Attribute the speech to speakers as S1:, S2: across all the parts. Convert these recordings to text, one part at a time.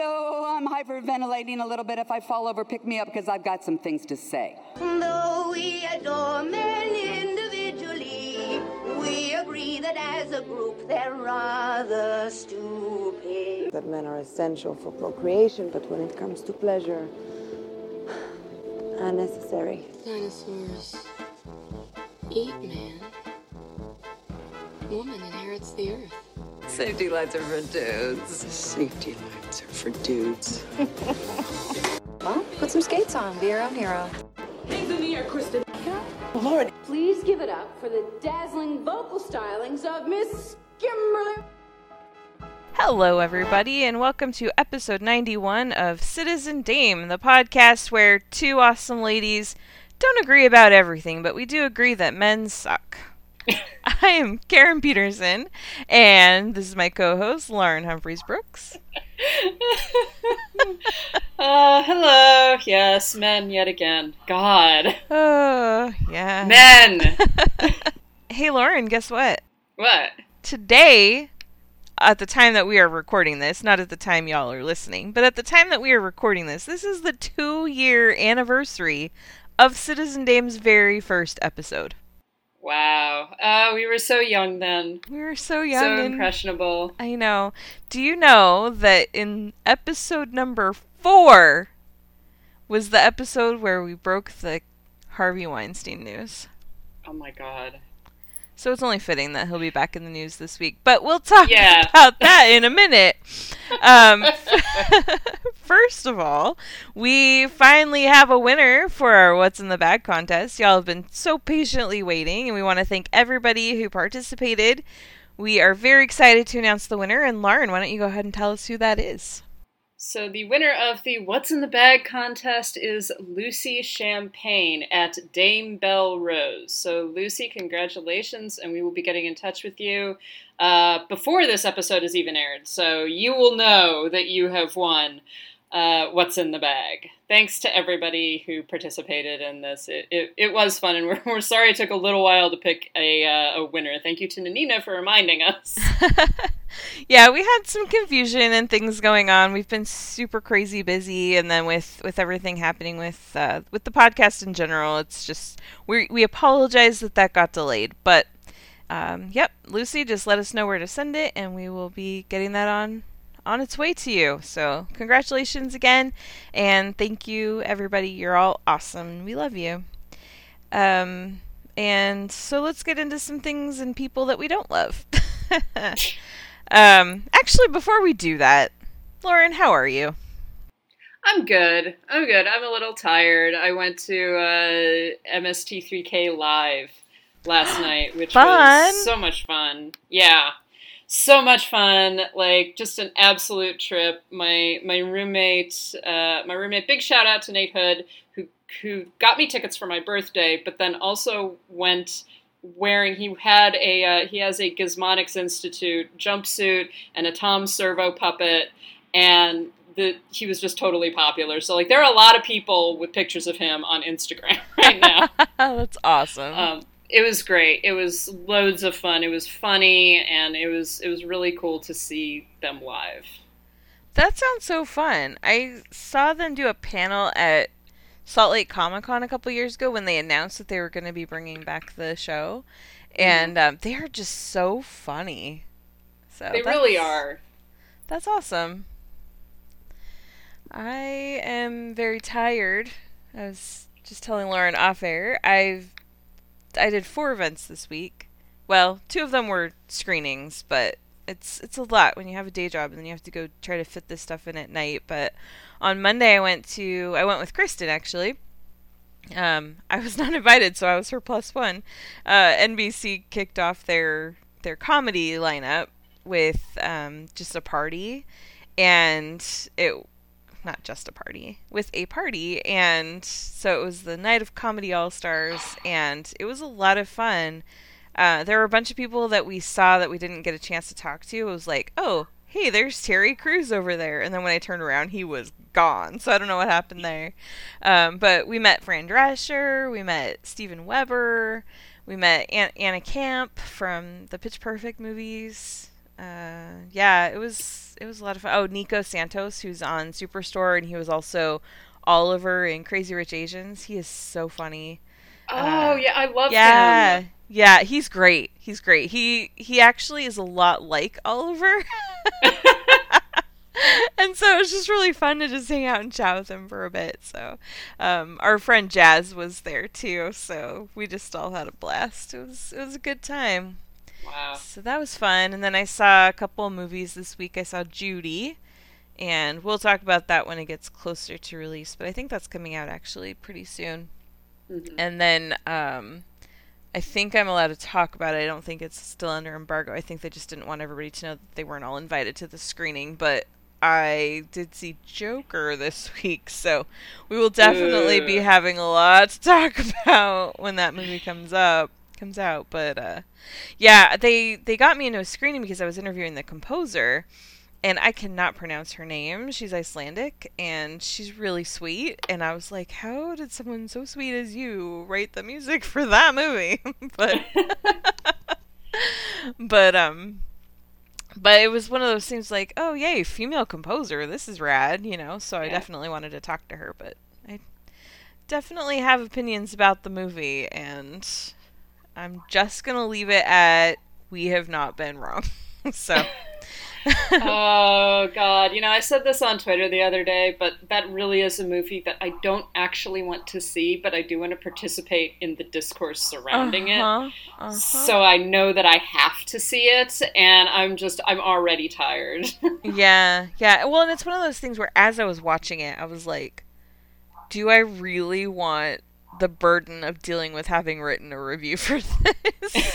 S1: so I'm hyperventilating a little bit. If I fall over, pick me up because I've got some things to say.
S2: Though we adore men individually, we agree that as a group they're rather stupid.
S3: that men are essential for procreation, but when it comes to pleasure, unnecessary.
S4: Dinosaurs eat man. Woman inherits the earth.
S5: Safety lights are for dudes.
S6: Safety lights are for dudes.
S4: Well, put some skates on. Be your own hero.
S6: Lord,
S7: Please give it up for the dazzling vocal stylings of Miss Kimberly.
S8: Hello, everybody, and welcome to episode 91 of Citizen Dame, the podcast where two awesome ladies don't agree about everything, but we do agree that men suck. I am Karen Peterson, and this is my co host, Lauren Humphreys Brooks.
S9: Uh, hello. Yes, men yet again. God.
S8: Oh, yeah.
S9: Men!
S8: Hey, Lauren, guess what?
S9: what?
S8: Today, at the time that we are recording this, not at the time y'all are listening, but at the time that we are recording this, this is the two year anniversary of Citizen Dame's very first episode.
S9: Wow. Uh, we were so young then.
S8: We were so young
S9: So
S8: and
S9: impressionable.
S8: I know. Do you know that in episode number four was the episode where we broke the Harvey Weinstein news?
S9: Oh my god.
S8: So it's only fitting that he'll be back in the news this week. But we'll talk
S9: Yeah.
S8: about that in a minute. Um, first of all, we finally have a winner for our What's in the Bag contest. Y'all have been so patiently waiting, and we want to thank everybody who participated. We are very excited to announce the winner. And Lauren, why don't you go ahead and tell us who that is?
S9: So the winner of the What's in the Bag contest is Lucy Champagne at Dame Bell Rose. So Lucy, congratulations, and we will be getting in touch with you uh, before this episode is even aired. So you will know that you have won uh, What's in the Bag. Thanks to everybody who participated in this. It, it, it was fun, and we're, we're sorry it took a little while to pick a, uh, a winner. Thank you to Nanina for reminding us.
S8: yeah, we had some confusion and things going on. We've been super crazy busy, and then with with everything happening with uh, with the podcast in general, it's just we we apologize that that got delayed. But um, yep, Lucy, just let us know where to send it, and we will be getting that on on its way to you. So congratulations again, and thank you everybody. You're all awesome. We love you. Um, and so let's get into some things and people that we don't love. um, actually, before we do that, Lauren, how are you?
S9: I'm good. I'm good. I'm a little tired. I went to uh, MST3K live last night, which
S8: Fun.
S9: was so much fun. Yeah, so much fun. Like just an absolute trip. My my roommate, uh, my roommate. Big shout out to Nate Hood who who got me tickets for my birthday, but then also went wearing he had a uh, he has a Gizmonics Institute jumpsuit and a Tom Servo puppet and the he was just totally popular. So like there are a lot of people with pictures of him on Instagram right now.
S8: That's awesome.
S9: um, it was great. It was loads of fun. It was funny and it was it was really cool to see them live.
S8: that sounds so fun. I saw them do a panel at Salt Lake Comic Con a couple years ago when they announced that they were going to be bringing back the show, and um, they are just so funny. So
S9: They really are.
S8: That's awesome. I am very tired. I was just telling Lauren off air. I've I did four events this week. Well, two of them were screenings, but it's it's a lot when you have a day job and then you have to go try to fit this stuff in at night. But on Monday I went to I went with Kristen actually. Um, I was not invited, so I was her plus one. Uh, NBC kicked off their their comedy lineup with um, just a party, and it not just a party with a party, and so it was the night of comedy all stars, and it was a lot of fun. Uh, there were a bunch of people that we saw that we didn't get a chance to talk to. It was like, oh, hey, there's Terry Crews over there, and then when I turned around, he was gone. So I don't know what happened there. Um, but we met Fran Drescher, we met Steven Weber, we met An- Anna Camp from the Pitch Perfect movies. Uh, yeah, it was it was a lot of fun. Oh, Nico Santos, who's on Superstore, and he was also Oliver in Crazy Rich Asians. He is so funny.
S9: Oh
S8: Uh,
S9: yeah, I love
S8: yeah,
S9: him.
S8: yeah, he's great. He's great. He he actually is a lot like Oliver. and so it was just really fun to just hang out and chat with him for a bit. So, um, our friend Jazz was there too, so we just all had a blast. It was it was a good time.
S9: Wow.
S8: So that was fun. And then I saw a couple of movies this week. I saw Judy, and we'll talk about that when it gets closer to release. But I think that's coming out actually pretty soon.
S9: Mhm.
S8: And then um, I think I'm allowed to talk about it. I don't think it's still under embargo. I think they just didn't want everybody to know that they weren't all invited to the screening. But I did see Joker this week, so we will definitely be having a lot to talk about when that movie comes up comes out. But uh, yeah, they they got me into a screening because I was interviewing the composer, and I cannot pronounce her name. She's Icelandic, and she's really sweet. And I was like, how did someone so sweet as you write the music for that movie? but but um. But it was one of those things like, oh yay, female composer, this is rad, you know. So I
S9: Yeah.
S8: definitely wanted to talk to her, but I definitely have opinions about the movie, and I'm just gonna leave it at we have not been wrong. so
S9: oh god, you know, I said this on Twitter the other day, but that really is a movie that I don't actually want to see, but I do want to participate in the discourse surrounding it.
S8: Uh-huh, uh-huh.
S9: So I know that I have to see it, and I'm just I'm already tired.
S8: yeah, yeah. Well, and it's one of those things where as I was watching it, I was like, do I really want the burden of dealing with having written a review for this?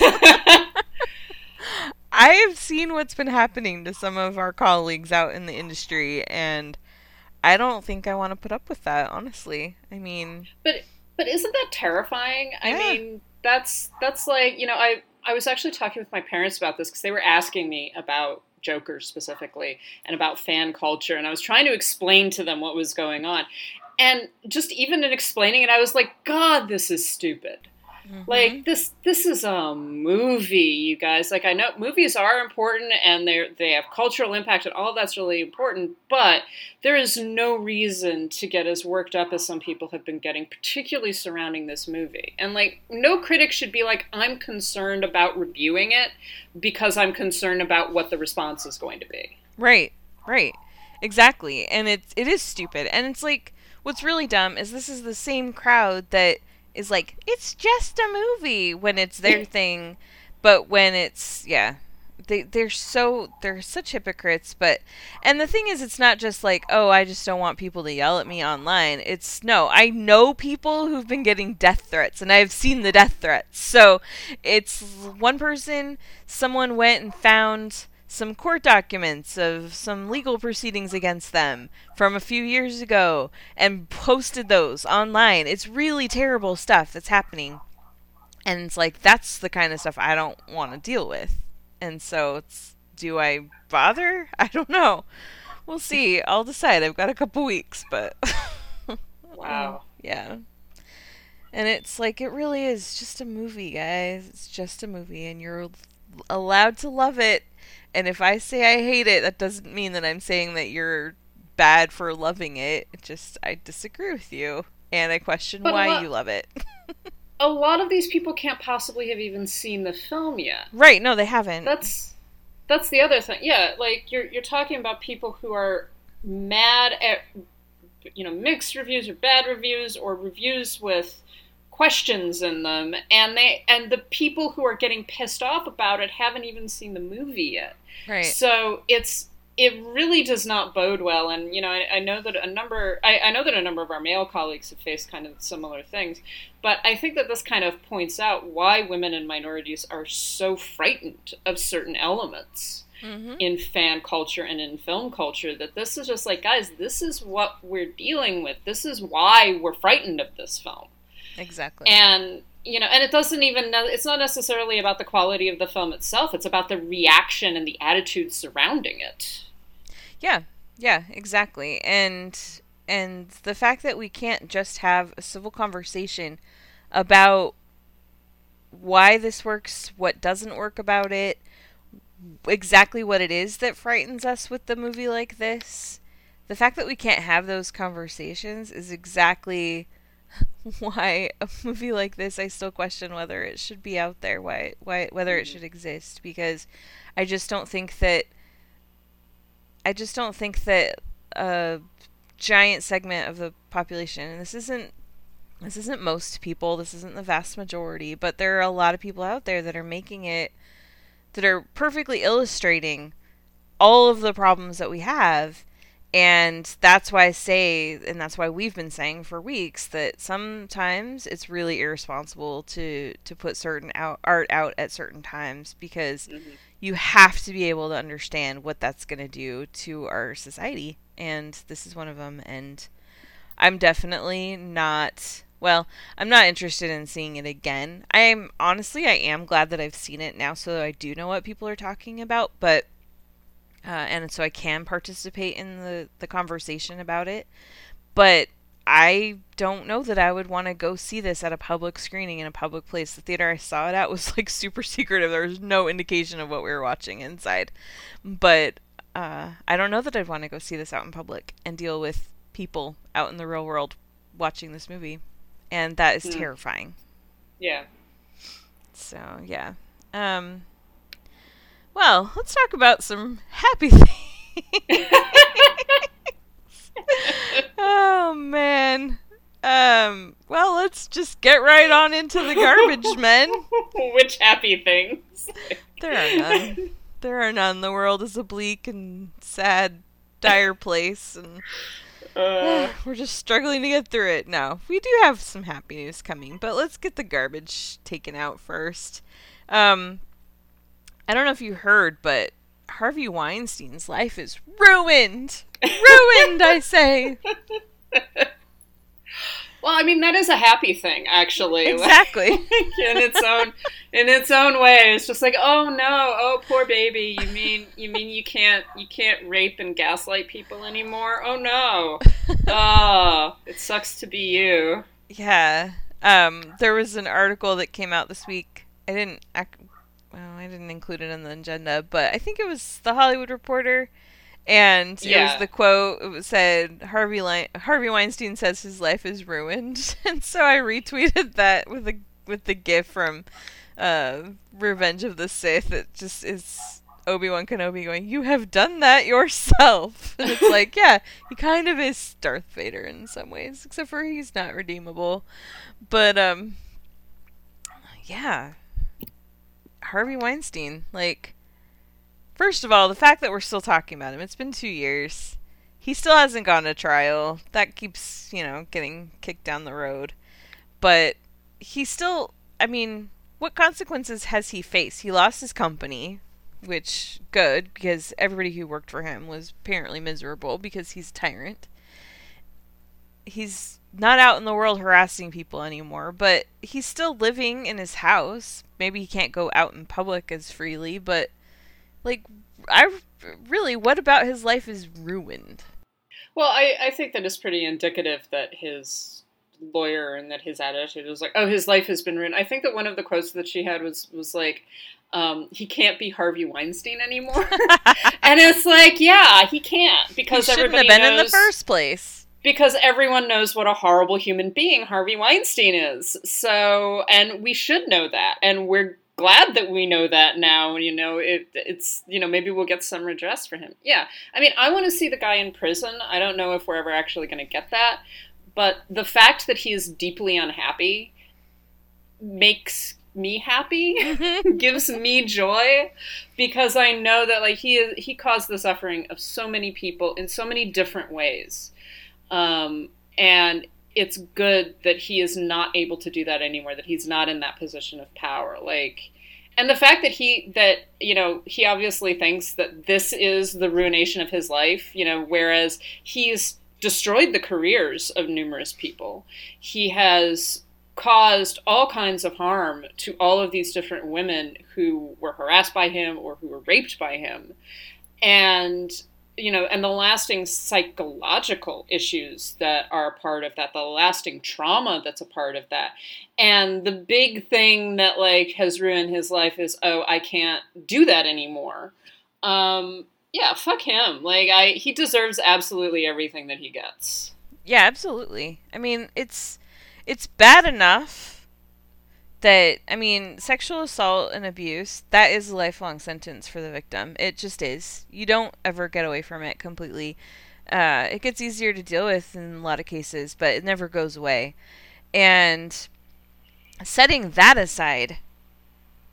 S8: I have seen what's been happening to some of our colleagues out in the industry, and I don't think I want to put up with that, honestly. I mean,
S9: But but isn't that terrifying? I mean, that's that's like you know I I was actually talking with my parents about this because they were asking me about Joker specifically and about fan culture, and I was trying to explain to them what was going on, and just even in explaining it, I was like, God, this is stupid. Mm-hmm. Like this this is a movie, you guys. Like I know movies are important and they they have cultural impact and all that's really important, but there is no reason to get as worked up as some people have been getting, particularly surrounding this movie. And like no critic should be like I'm concerned about reviewing it because I'm concerned about what the response is going to be.
S8: Right, right. Exactly. And it's it is stupid. And it's like what's really dumb is this is the same crowd that is like, it's just a movie when it's their thing, but when it's yeah. They they're so they're such hypocrites, but and the thing is it's not just like, oh, I just don't want people to yell at me online. It's no, I know people who've been getting death threats and I've seen the death threats. So, it's one person someone went and found some court documents of some legal proceedings against them from a few years ago and posted those online. It's really terrible stuff that's happening. And it's like that's the kind of stuff I don't want to deal with. And so it's do I bother? I don't know. We'll see. I'll decide. I've got a couple weeks, but
S9: Wow.
S8: yeah. And it's like it really is just a movie, guys. It's just a movie and you're allowed to love it. And if I say I hate it, that doesn't mean that I'm saying that you're bad for loving it. It just I disagree with you and I question
S9: But
S8: why
S9: lot-
S8: you love it.
S9: A lot of these people can't possibly have even seen the film yet.
S8: right, no they haven't.
S9: That's that's the other thing. Yeah, like you're you're talking about people who are mad at you know mixed reviews or bad reviews or reviews with questions in them and they and the people who are getting pissed off about it haven't even seen the movie yet.
S8: right.
S9: So it's it really does not bode well, and you know I, I know that a number I, I know that a number of our male colleagues have faced kind of similar things, but I think that this kind of points out why women and minorities are so frightened of certain elements
S8: Mhm.
S9: in fan culture and in film culture. That this is just like guys, this is what we're dealing with. This is why we're frightened of this film
S8: Exactly.
S9: and you know and it doesn't even it's not necessarily about the quality of the film itself it's about the reaction and the attitude surrounding it
S8: Yeah, yeah, exactly. And and the fact that we can't just have a civil conversation about why this works, what doesn't work about it, exactly what it is that frightens us with the movie like this. The fact that we can't have those conversations is exactly why a movie like this I still question whether it should be out there, why why whether it should mm-hmm. exist because I just don't think that I just don't think that a giant segment of the population and this isn't this isn't most people, this isn't the vast majority, but there are a lot of people out there that are making it that are perfectly illustrating all of the problems that we have. And that's why I say, and that's why we've been saying for weeks that sometimes it's really irresponsible to to put certain out, art out at certain times because mm-hmm. you have to be able to understand what that's going to do to our society, and this is one of them. And I'm definitely not well, I'm not interested in seeing it again. I am honestly, I am glad that I've seen it now, so I do know what people are talking about. But uh, and so I can participate in the the conversation about it. But I don't know that I would want to go see this at a public screening in a public place. The theater I saw it at was like super secretive. There was no indication of what we were watching inside. But uh, I don't know that I'd want to go see this out in public and deal with people out in the real world watching this movie and that is mm. terrifying.
S9: Yeah.
S8: So yeah. Um. Well, let's talk about some happy things. oh man. Um. Well, let's just get right on into the garbage men.
S9: Which happy things?
S8: there are none. There are none. The world is a bleak and sad, dire place, and uh, We're just struggling to get through it. now. we do have some happy news coming, but let's get the garbage taken out first. Um, I don't know if you heard, but Harvey Weinstein's life is ruined. ruined, I say.
S9: Well, I mean that is a happy thing, actually.
S8: Exactly.
S9: In its own in its own way, it's just like, oh no, oh poor baby. You mean you mean you can't you can't rape and gaslight people anymore? Oh no. oh, it sucks to be you.
S8: Yeah. Um, there was an article that came out this week. I didn't. Well, I didn't include it in the agenda, but I think it was the Hollywood Reporter and yeah. it was the quote it said Harvey Harvey Weinstein says his life is ruined, and so I retweeted that with a with the gif from uh, Revenge of the Sith. It just is Obi Wan Kenobi going, "You have done that yourself," and it's like, yeah, he kind of is Darth Vader in some ways, except for he's not redeemable. But um, yeah, Harvey Weinstein, like First of all, the fact that we're still talking about him, it's been two years. He still hasn't gone to trial. That keeps, you know, getting kicked down the road. But he still, I mean, what consequences has he faced? He lost his company, which good because everybody who worked for him was apparently miserable because he's a tyrant. He's not out in the world harassing people anymore, but he's still living in his house. Maybe he can't go out in public as freely, but like, I really, what about his life is ruined?
S9: Well, I, I think that is pretty indicative that his lawyer and that his attitude was like, oh, his life has been ruined. I think that one of the quotes that she had was was like, um, he can't be Harvey Weinstein anymore, and it's like, yeah, he can't because
S8: he
S9: everybody
S8: have been
S9: knows,
S8: in the first place.
S9: Because everyone knows what a horrible human being Harvey Weinstein is. So, and we should know that, and we're glad that we know that now. You know, it, it's you know maybe we'll get some redress for him. Yeah, I mean, I want to see the guy in prison. I don't know if we're ever actually going to get that, but the fact that he is deeply unhappy makes me happy mm-hmm. gives me joy because i know that like he is he caused the suffering of so many people in so many different ways um, and it's good that he is not able to do that anymore that he's not in that position of power like and the fact that he that you know he obviously thinks that this is the ruination of his life you know whereas he's destroyed the careers of numerous people. He has caused all kinds of harm to all of these different women who were harassed by him or who were raped by him. And you know, and the lasting psychological issues that are part of that, the lasting trauma that's a part of that. And the big thing that like has ruined his life is, oh, I can't do that anymore. Um, yeah, fuck him. Like I he deserves absolutely everything that he gets.
S8: Yeah, absolutely. I mean, it's it's bad enough that I mean, sexual assault and abuse, that is a lifelong sentence for the victim. It just is. You don't ever get away from it completely. Uh, it gets easier to deal with in a lot of cases, but it never goes away. And setting that aside,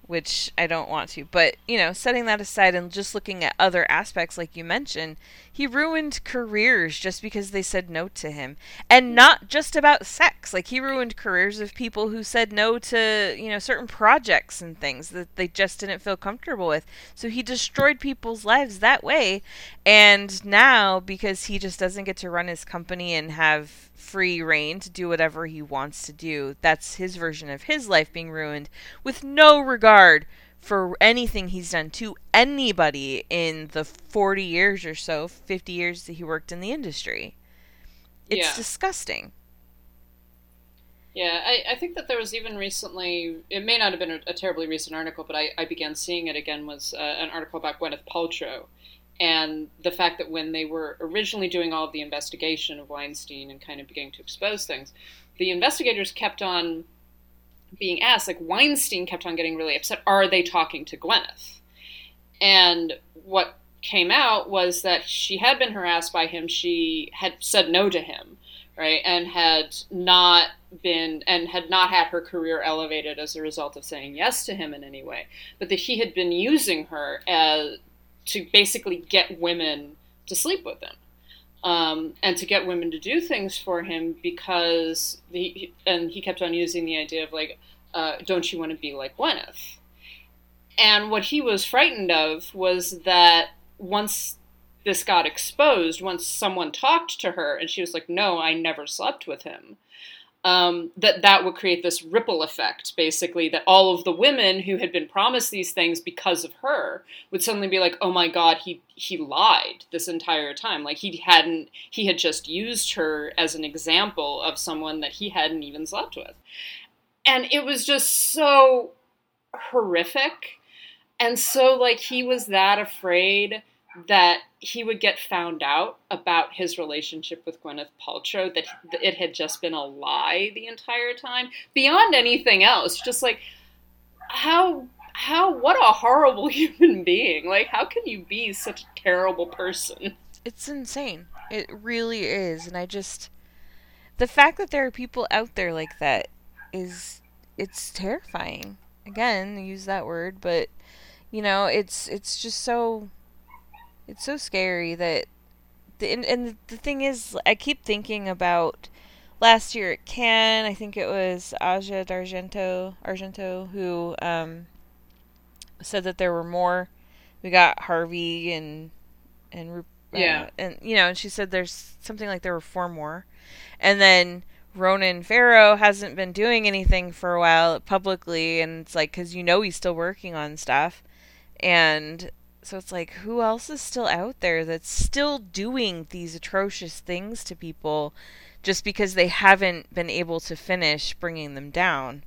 S8: which I don't want to. But, you know, setting that aside and just looking at other aspects, like you mentioned, he ruined careers just because they said no to him. And not just about sex. Like, he ruined careers of people who said no to, you know, certain projects and things that they just didn't feel comfortable with. So he destroyed people's lives that way. And now, because he just doesn't get to run his company and have free rein to do whatever he wants to do. That's his version of his life being ruined with no regard for anything he's done to anybody in the 40 years or so, 50 years that he worked in the industry. It's
S9: Yeah.
S8: disgusting.
S9: Yeah, I, I think that there was even recently, it may not have been a, a terribly recent article, but I, I began seeing it again, was uh, an article about Gwyneth Paltrow. And the fact that when they were originally doing all of the investigation of Weinstein and kind of beginning to expose things, the investigators kept on being asked, like Weinstein kept on getting really upset, are they talking to Gwyneth? And what came out was that she had been harassed by him, she had said no to him, right? And had not been and had not had her career elevated as a result of saying yes to him in any way, but that he had been using her as to basically get women to sleep with him. Um, and to get women to do things for him because he and he kept on using the idea of like, uh, don't you want to be like Gwyneth? And what he was frightened of was that once this got exposed, once someone talked to her and she was like, no, I never slept with him, um, that that would create this ripple effect, basically, that all of the women who had been promised these things because of her would suddenly be like, oh my god, he he lied this entire time. Like he hadn't he had just used her as an example of someone that he hadn't even slept with. And it was just so horrific. And so like he was that afraid that he would get found out about his relationship with Gwyneth Paltrow, that it had just been a lie the entire time, beyond anything else. Just like, how, how, what a horrible human being. Like, how can you be such a terrible person?
S8: It's insane. It really is. And I just. The fact that there are people out there like that is. It's terrifying. Again, use that word, but. You know, it's it's just so it's so scary that the and, and the thing is I keep thinking about last year at Cannes, I think it was Asia D'Argento Argento who um, said that there were more. We got Harvey and and uh,
S9: Yeah.
S8: and you know, and she said there's something like there were four more, and then Ronan Farrow hasn't been doing anything for a while publicly, and it's like because you know he's still working on stuff, and so it's like who else is still out there that's still doing these atrocious things to people just because they haven't been able to finish bringing them down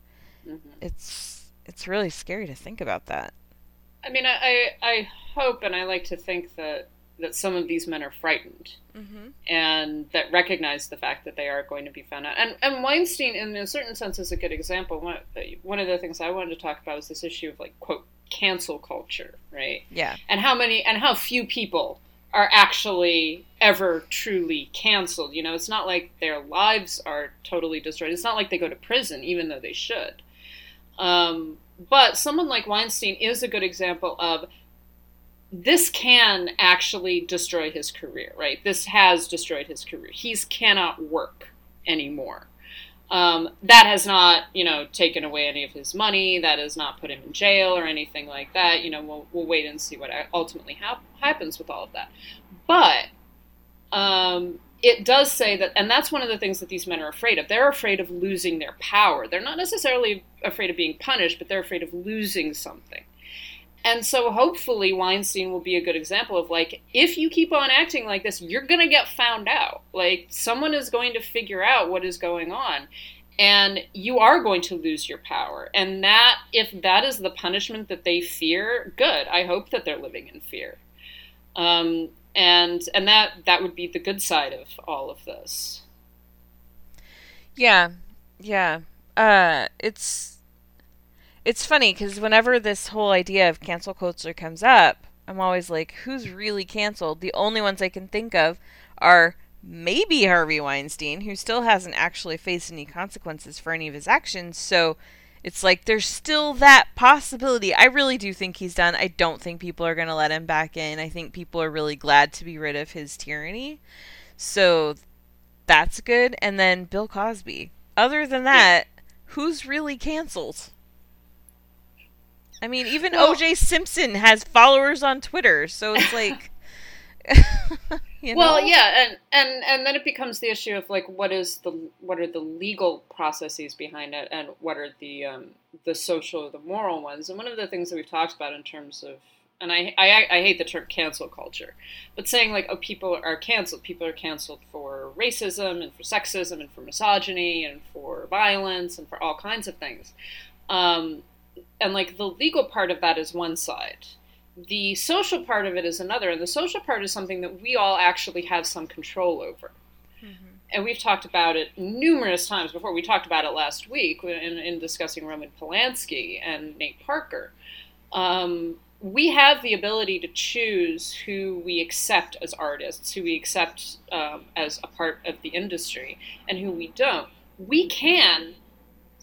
S9: Mm-hmm.
S8: it's it's really scary to think about that
S9: I mean, I, I, I hope and I like to think that, that some of these men are frightened
S8: mm-hmm.
S9: and that recognize the fact that they are going to be found out. And, and Weinstein, in a certain sense, is a good example. One, one of the things I wanted to talk about was this issue of, like, quote, cancel culture, right?
S8: yeah
S9: And how many, and how few people are actually ever truly canceled. You know, it's not like their lives are totally destroyed. It's not like they go to prison, even though they should. Um, but someone like Weinstein is a good example of this can actually destroy his career, right? This has destroyed his career. He's cannot work anymore. Um, that has not, you know, taken away any of his money. That has not put him in jail or anything like that. You know, we'll, we'll wait and see what ultimately hap- happens with all of that. But um, it does say that, and that's one of the things that these men are afraid of. They're afraid of losing their power. They're not necessarily afraid of being punished, but they're afraid of losing something. And so hopefully Weinstein will be a good example of like, if you keep on acting like this, you're going to get found out. Like, someone is going to figure out what is going on. And you are going to lose your power. And that, if that is the punishment that they fear, good. I hope that they're living in fear. Um, and and that that would be the good side of all of this.
S8: Yeah, yeah. Uh, it's it's funny because whenever this whole idea of cancel culture comes up, I'm always like, who's really canceled? The only ones I can think of are maybe Harvey Weinstein, who still hasn't actually faced any consequences for any of his actions. So it's like there's still that possibility. I really do think he's done. I don't think people are going to let him back in. I think people are really glad to be rid of his tyranny. So that's good. And then Bill Cosby. Other than that, who's really canceled? I mean, even
S9: Well-
S8: OJ Simpson has followers on Twitter, so it's like you know?
S9: Well, yeah, and and and then it becomes the issue of like what is the what are the legal processes behind it, and what are the um, the social, the moral ones. And one of the things that we've talked about in terms of, and I I, I hate the term cancel culture, but saying like oh people are canceled, people are canceled for racism and for sexism and for misogyny and for violence and for all kinds of things. Um, and like the legal part of that is one side. The social part of it is another and the social part is something that we all actually have some control over. And we've talked about it numerous times before. We talked about it last week in, in discussing roman polanski and nate parker. Um, we have the ability to choose who we accept as artists who we accept um, as a part of the industry and who we don't. We can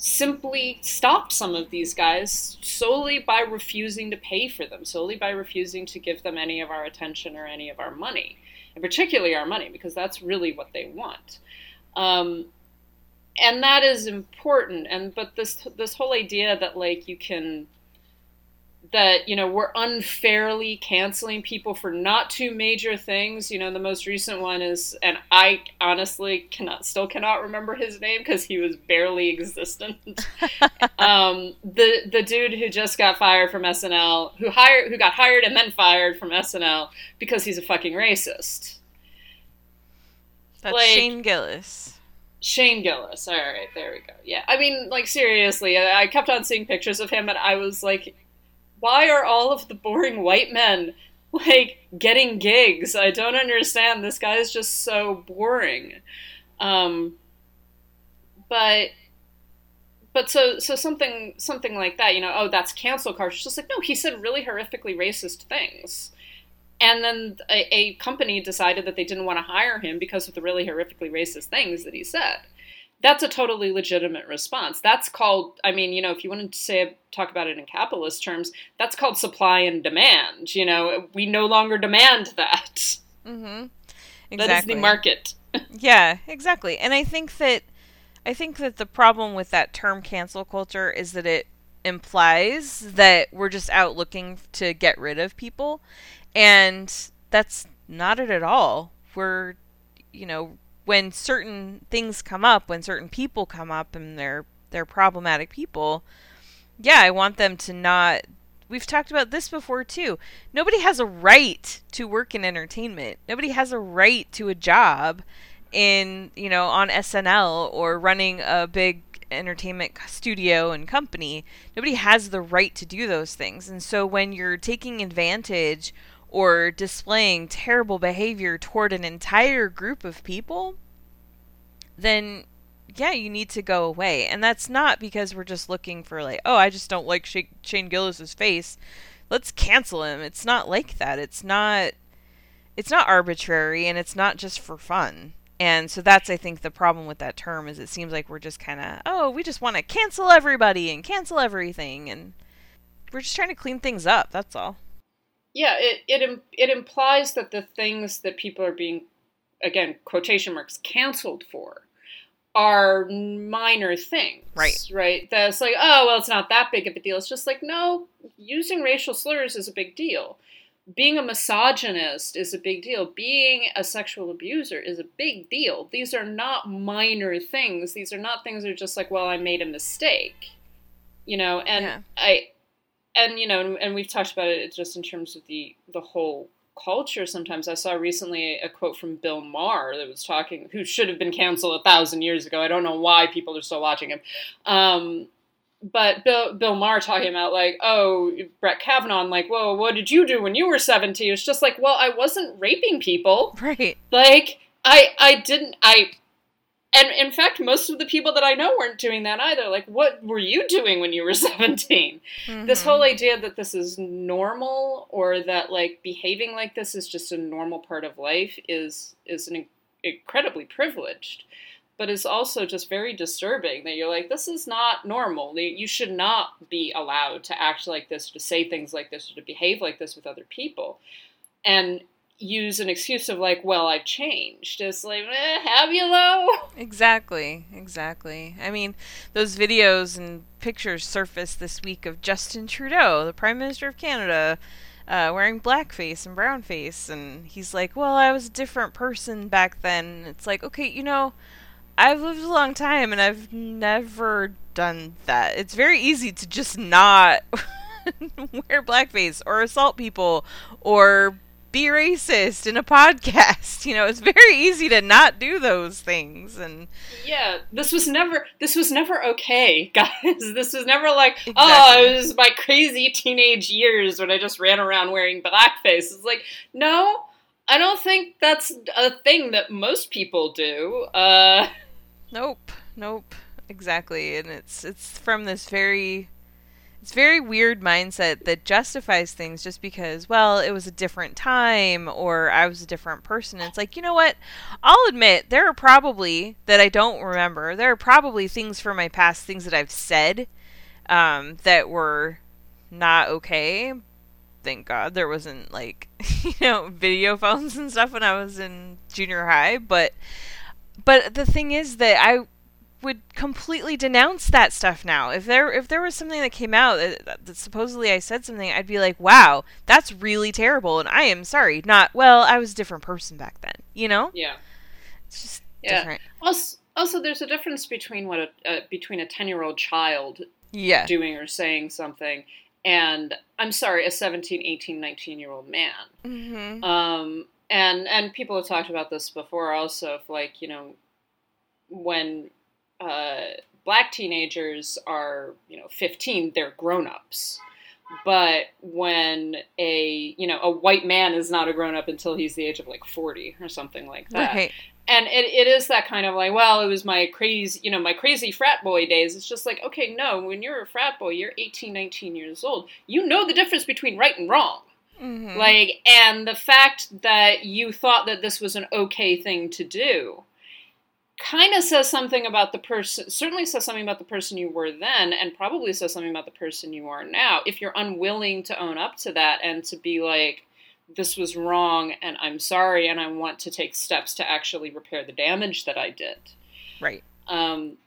S9: simply stop some of these guys solely by refusing to pay for them, solely by refusing to give them any of our attention or any of our money, and particularly our money, because that's really what they want. Um, and that is important. And but this this whole idea that like you can that you know we're unfairly canceling people for not two major things you know the most recent one is and i honestly cannot still cannot remember his name because he was barely existent um, the the dude who just got fired from snl who hired who got hired and then fired from snl because he's a fucking racist
S8: That's
S9: like-
S8: Shane Gillis.
S9: Shane Gillis. All right, there we go. Yeah, I mean, like seriously, I kept on seeing pictures of him, and I was like, why are all of the boring white men like getting gigs? I don't understand. This guy is just so boring. Um, but but so so something something like that, you know, oh, that's cancel culture. It's just like no, he said really horrifically racist things. And then a, a company decided that they didn't want to hire him because of the really horrifically racist things that he said. That's a totally legitimate response. That's called, I mean, you know, if you wanted to say talk about it in capitalist terms, that's called supply and demand. You know, we no longer demand that.
S8: Mm-hmm.
S9: That is the market.
S8: Yeah, exactly. And I think that I think that the problem with that term cancel culture is that it implies that we're just out looking to get rid of people and that's not it at all. We're you know, when certain things come up, when certain people come up and they're they're problematic people, yeah, I want them to not we've talked about this before too. Nobody has a right to work in entertainment. Nobody has a right to a job in, you know, on SNL or running a big entertainment studio and company. Nobody has the right to do those things. And so when you're taking advantage or displaying terrible behavior toward an entire group of people, then yeah, you need to go away. And that's not because we're just looking for like, oh, I just don't like Sha- Shane Gillis's face. Let's cancel him. It's not like that. It's not it's not arbitrary and it's not just for fun. And so that's I think the problem with that term is it seems like we're just kind of, oh, we just want to cancel everybody and cancel everything and we're just trying to clean things up. That's all.
S9: Yeah, it it it implies that the things that people are being, again, quotation marks, canceled for, are minor things.
S8: Right.
S9: Right. That's like, oh well, it's not that big of a deal. It's just like, no, using racial slurs is a big deal. Being a misogynist is a big deal. Being a sexual abuser is a big deal. These are not minor things. These are not things that are just like, well, I made a mistake. You know, and
S8: Yeah.
S9: I and you know, and, and we've talked about it just in terms of the the whole culture. Sometimes I saw recently a quote from Bill Maher that was talking, who should have been canceled a thousand years ago. I don't know why people are still watching him. Um, but Bill Bill Maher talking about like, oh, Brett Kavanaugh, and like, whoa, what did you do when you were seventeen? It's just like, well, I wasn't raping people,
S8: Right.
S9: like I I didn't I. And in fact, most of the people that I know weren't doing that either. Like, what were you doing when you were 17? This
S8: Mhm.
S9: whole idea that this is normal or that like behaving like this is just a normal part of life is is an incredibly privileged but is also just very disturbing that you're like this is not normal you should not be allowed to act like this to say things like this or to behave like this with other people and use an excuse of like well i've changed it's like eh, have you though
S8: Exactly, exactly. I mean, those videos and pictures surfaced this week of Justin Trudeau, the Prime Minister of Canada, uh, wearing blackface and brownface, and he's like, "Well, I was a different person back then." It's like, okay, you know, I've lived a long time and I've never done that. It's very easy to just not wear blackface or assault people or be racist in a podcast. You know, it's very easy to not do those things and
S9: Yeah, this was never this was never okay, guys. This was never like, oh, it was my crazy teenage years when I just ran around wearing blackface. It's like, no, I don't think that's a thing that most people do. Uh,
S8: Nope, nope, exactly. And it's it's from this very it's very weird mindset that justifies things just because, well, it was a different time or I was a different person. It's like, you know what? I'll admit there are probably that I don't remember. There are probably things from my past, things that I've said um, that were not okay. Thank God there wasn't like you know video phones and stuff when I was in junior high, but but the thing is that I would completely denounce that stuff now. If there if there was something that came out that, that supposedly I said something, I'd be like, "Wow, that's really terrible," and I am sorry. Not well, I was a different person back then. You know,
S9: yeah.
S8: it's just
S9: Yeah.
S8: different.
S9: Also, also, there's a difference between what a uh, between a ten year old child
S8: Yeah,
S9: doing or saying something and I'm sorry, a 17, 18, 19 year old man.
S8: hmm
S9: Um, and and people have talked about this before also if like you know when uh, black teenagers are you know 15 they're grown-ups. But when a you know a white man is not a grown-up until he's the age of like 40 or something like that.
S8: Right.
S9: and it, it is that kind of like well it was my crazy you know my crazy frat boy days. It's just like okay no when you're a frat boy you're 18 19 years old. You know the difference between right and wrong.
S8: Hmm
S9: like, and the fact that you thought that this was an okay thing to do kind of says something about the person, certainly says something about the person you were then, and probably says something about the person you are now. If you're unwilling to own up to that and to be like, this was wrong and I'm sorry and I want to take steps to actually repair the damage that I did.
S8: right.
S9: Um,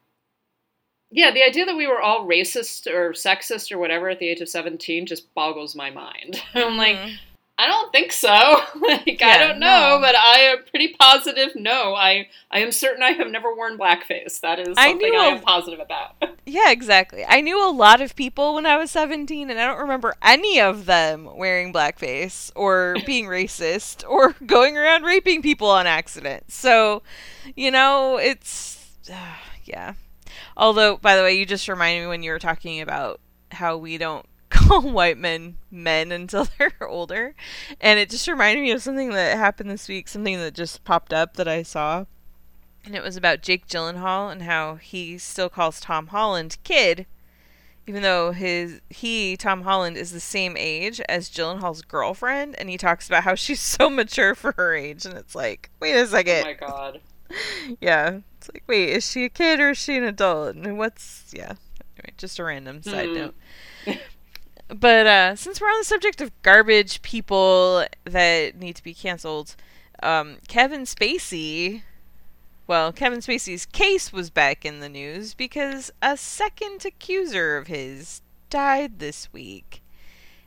S9: yeah, the idea that we were all racist or sexist or whatever at the age of 17 just boggles my mind. I'm like,
S8: Mhm.
S9: I don't think so. like I don't know,
S8: no.
S9: but I am pretty positive. No, I I am certain I have never worn blackface. That is
S8: I
S9: something
S8: knew
S9: I
S8: a-
S9: am positive about.
S8: Yeah, exactly. I knew a lot of people when I was 17, and I don't remember any of them wearing blackface or being racist or going around raping people on accident. So, you know, it's. yeah. Although, by the way, you just reminded me when you were talking about how we don't call white men men until they're older. And it just reminded me of something that happened this week, something that just popped up that I saw and it was about Jake Gyllenhaal and how he still calls Tom Holland kid, even though his he Tom Holland is the same age as Gyllenhaal's girlfriend, and he talks about how she's so mature for her age, and it's like, wait a
S9: oh
S8: second,
S9: my god.
S8: yeah, it's like, wait, is she a kid or is she an adult? And what's yeah, anyway, just a random side
S9: Hmm.
S8: note. But uh, since we're on the subject of garbage people that need to be canceled, um, Kevin Spacey well, Kevin Spacey's case was back in the news because a second accuser of his died this week.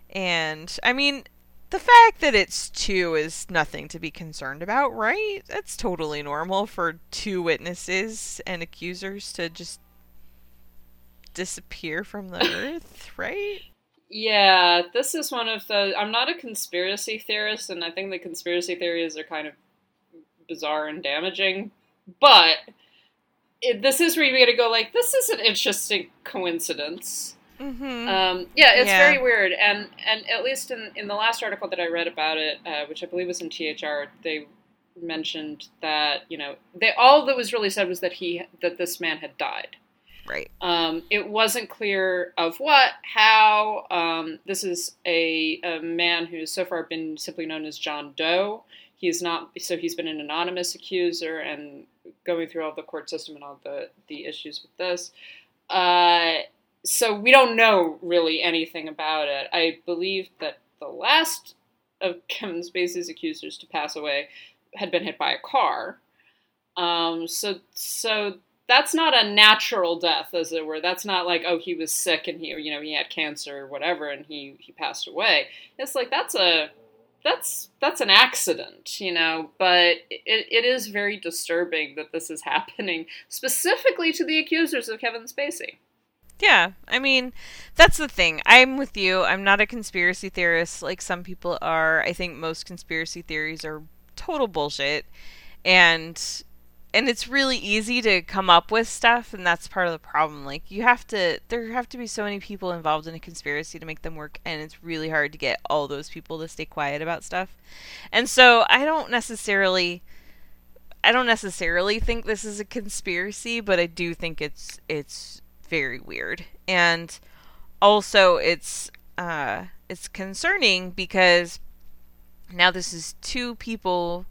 S8: And, I mean, the fact that it's two is nothing to be concerned about, right? That's totally normal for two witnesses and accusers to just disappear from the earth, right?
S9: Yeah, this is one of the. I'm not a conspiracy theorist, and I think the conspiracy theories are kind of bizarre and damaging. But it, this is where you got to go. Like, this is an interesting coincidence.
S8: Mm-hmm.
S9: Um, yeah, it's
S8: Yeah.
S9: very weird, and and at least in in the last article that I read about it, uh, which I believe was in THR, they mentioned that you know they all that was really said was that he that this man had died.
S8: Right.
S9: Um, it wasn't clear of what, how. Um, this is a, a man who's so far been simply known as John Doe. He's not, so he's been an anonymous accuser and going through all the court system and all the, the issues with this. Uh, so we don't know really anything about it. I believe that the last of Kevin Spacey's accusers to pass away had been hit by a car. Um, so so that's not a natural death, as it were. That's not like oh he was sick and he you know he had cancer or whatever and he he passed away. It's like that's a that's that's an accident, you know. But it, it is very disturbing that this is happening specifically to the accusers of Kevin Spacey.
S8: Yeah, I mean, that's the thing. I'm with you. I'm not a conspiracy theorist like some people are. I think most conspiracy theories are total bullshit. And and it's really easy to come up with stuff and that's part of the problem. Like you have to there have to be so many people involved in a conspiracy to make them work and it's really hard to get all those people to stay quiet about stuff. And so I don't necessarily I don't necessarily think this is a conspiracy, but I do think it's it's very weird. And also it's uh it's concerning because now this is two people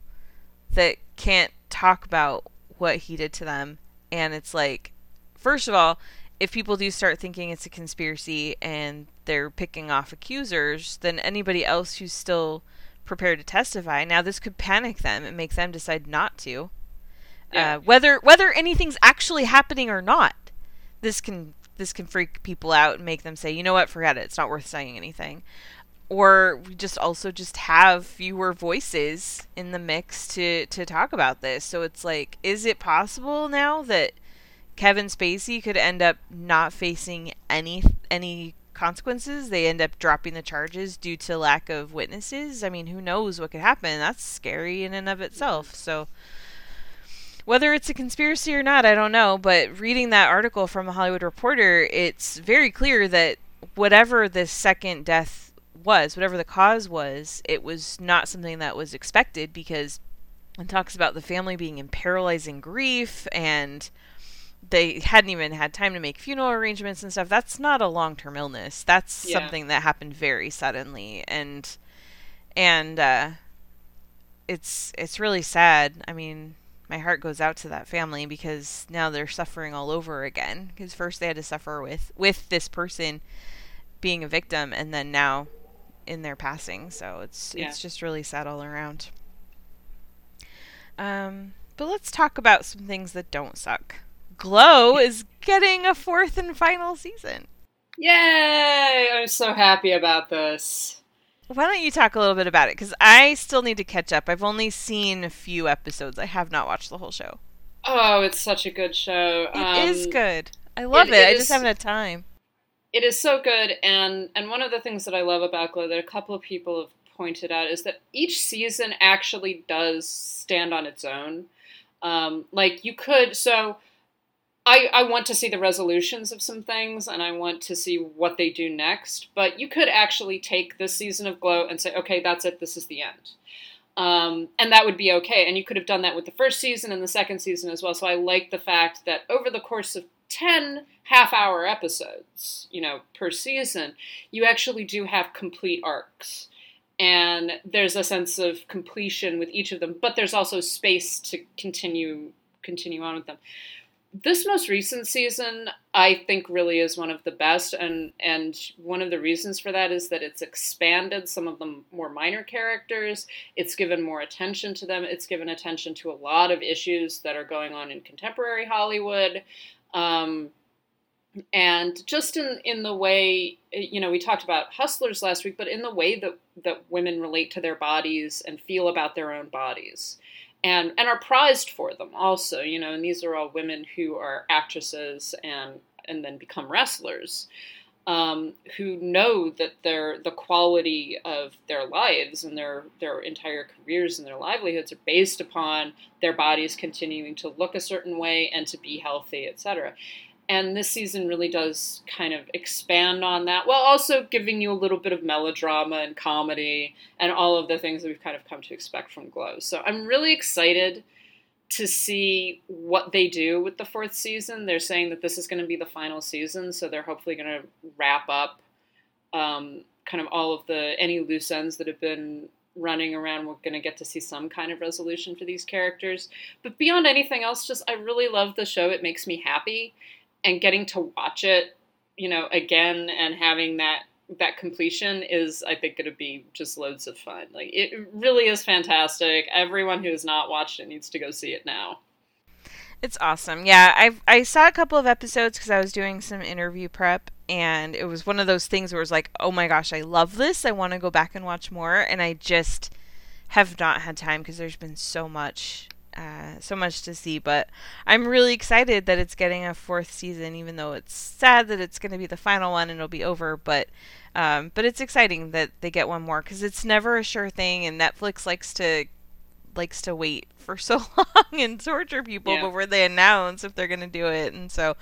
S8: that can't talk about what he did to them. And it's like first of all if people do start thinking it's a conspiracy and they're picking off accusers then anybody else who's still prepared to testify now this could panic them and make them decide not to.
S9: Yeah.
S8: uh, whether whether anything's actually happening or not this can this can freak people out and make them say you know what? Forget it. It's not worth saying anything or we just also just have fewer voices in the mix to to talk about this. So it's like is it possible now that Kevin Spacey could end up not facing any any consequences? They end up dropping the charges due to lack of witnesses? I mean who knows what could happen? That's scary in and of itself. So whether it's a conspiracy or not, I don't know. But reading that article from the Hollywood Reporter, it's very clear that whatever this second death was, whatever the cause was, it was not something that was expected because it talks about the family being in paralyzing grief and they hadn't even had time to make funeral arrangements and stuff. That's not a long term illness. That's
S9: Yeah.
S8: something that happened very suddenly and and uh it's it's really sad. I mean, my heart goes out to that family because now they're suffering all over again. Because first they had to suffer with with this person being a victim, and then now in their passing. So it's
S9: Yeah.
S8: it's just really sad all around. Um, but let's talk about some things that don't suck. Glow is getting a fourth and final season.
S9: Yay! I'm so happy about this.
S8: Why don't you talk a little bit about it? Because I still need to catch up. I've only seen a few episodes. I have not watched the whole show.
S9: Oh, it's such a good show.
S8: It is
S9: Um,
S8: good. I love it.
S9: it
S8: I just haven't had time.
S9: It is so good, and and one of the things that I love about Glow that a couple of people have pointed out is that each season actually does stand on its own. Um, like you could so. I, I want to see the resolutions of some things and I want to see what they do next. But you could actually take this season of Glow and say, okay, that's it, this is the end. Um, and that would be okay. And you could have done that with the first season and the second season as well. So I like the fact that over the course of 10 half hour episodes, you know, per season, you actually do have complete arcs. And there's a sense of completion with each of them, but there's also space to continue continue on with them. This most recent season i think really is one of the best and and one of the reasons for that is that it's expanded some of the more minor characters. It's given more attention to them. It's given attention to a lot of issues that are going on in contemporary hollywood um, and just in in the way you know we talked about hustlers last week but in the way that that women relate to their bodies and feel about their own bodies and and are prized for them also you know and these are all women who are actresses and and then become wrestlers um, who know that their the quality of their lives and their their entire careers and their livelihoods are based upon their bodies continuing to look a certain way and to be healthy, etc. And this season really does kind of expand on that, while also giving you a little bit of melodrama and comedy and all of the things that we've kind of come to expect from Glow. So I'm really excited to see what they do with the fourth season. They're saying that this is going to be the final season, so they're hopefully going to wrap up um, kind of all of the any loose ends that have been running around. We're going to get to see some kind of resolution for these characters. But beyond anything else, just I really love the show. It makes me happy, and getting to watch it, you know, again and having that that completion is I think going to be just loads of fun. Like it really is fantastic. Everyone who has not watched it needs to go see it now.
S8: It's awesome. Yeah, I I saw a couple of episodes because I was doing some interview prep, and it was one of those things where it was like, oh my gosh, I love this. I want to go back and watch more, and I just have not had time because there's been so much uh, so much to see, but I'm really excited that it's getting a fourth season, even though it's sad that it's going to be the final one and it'll be over. But um, but it's exciting that they get one more because it's never a sure thing, and Netflix likes to likes to wait for so long and torture people yeah. before they announce if they're going to do it, and so.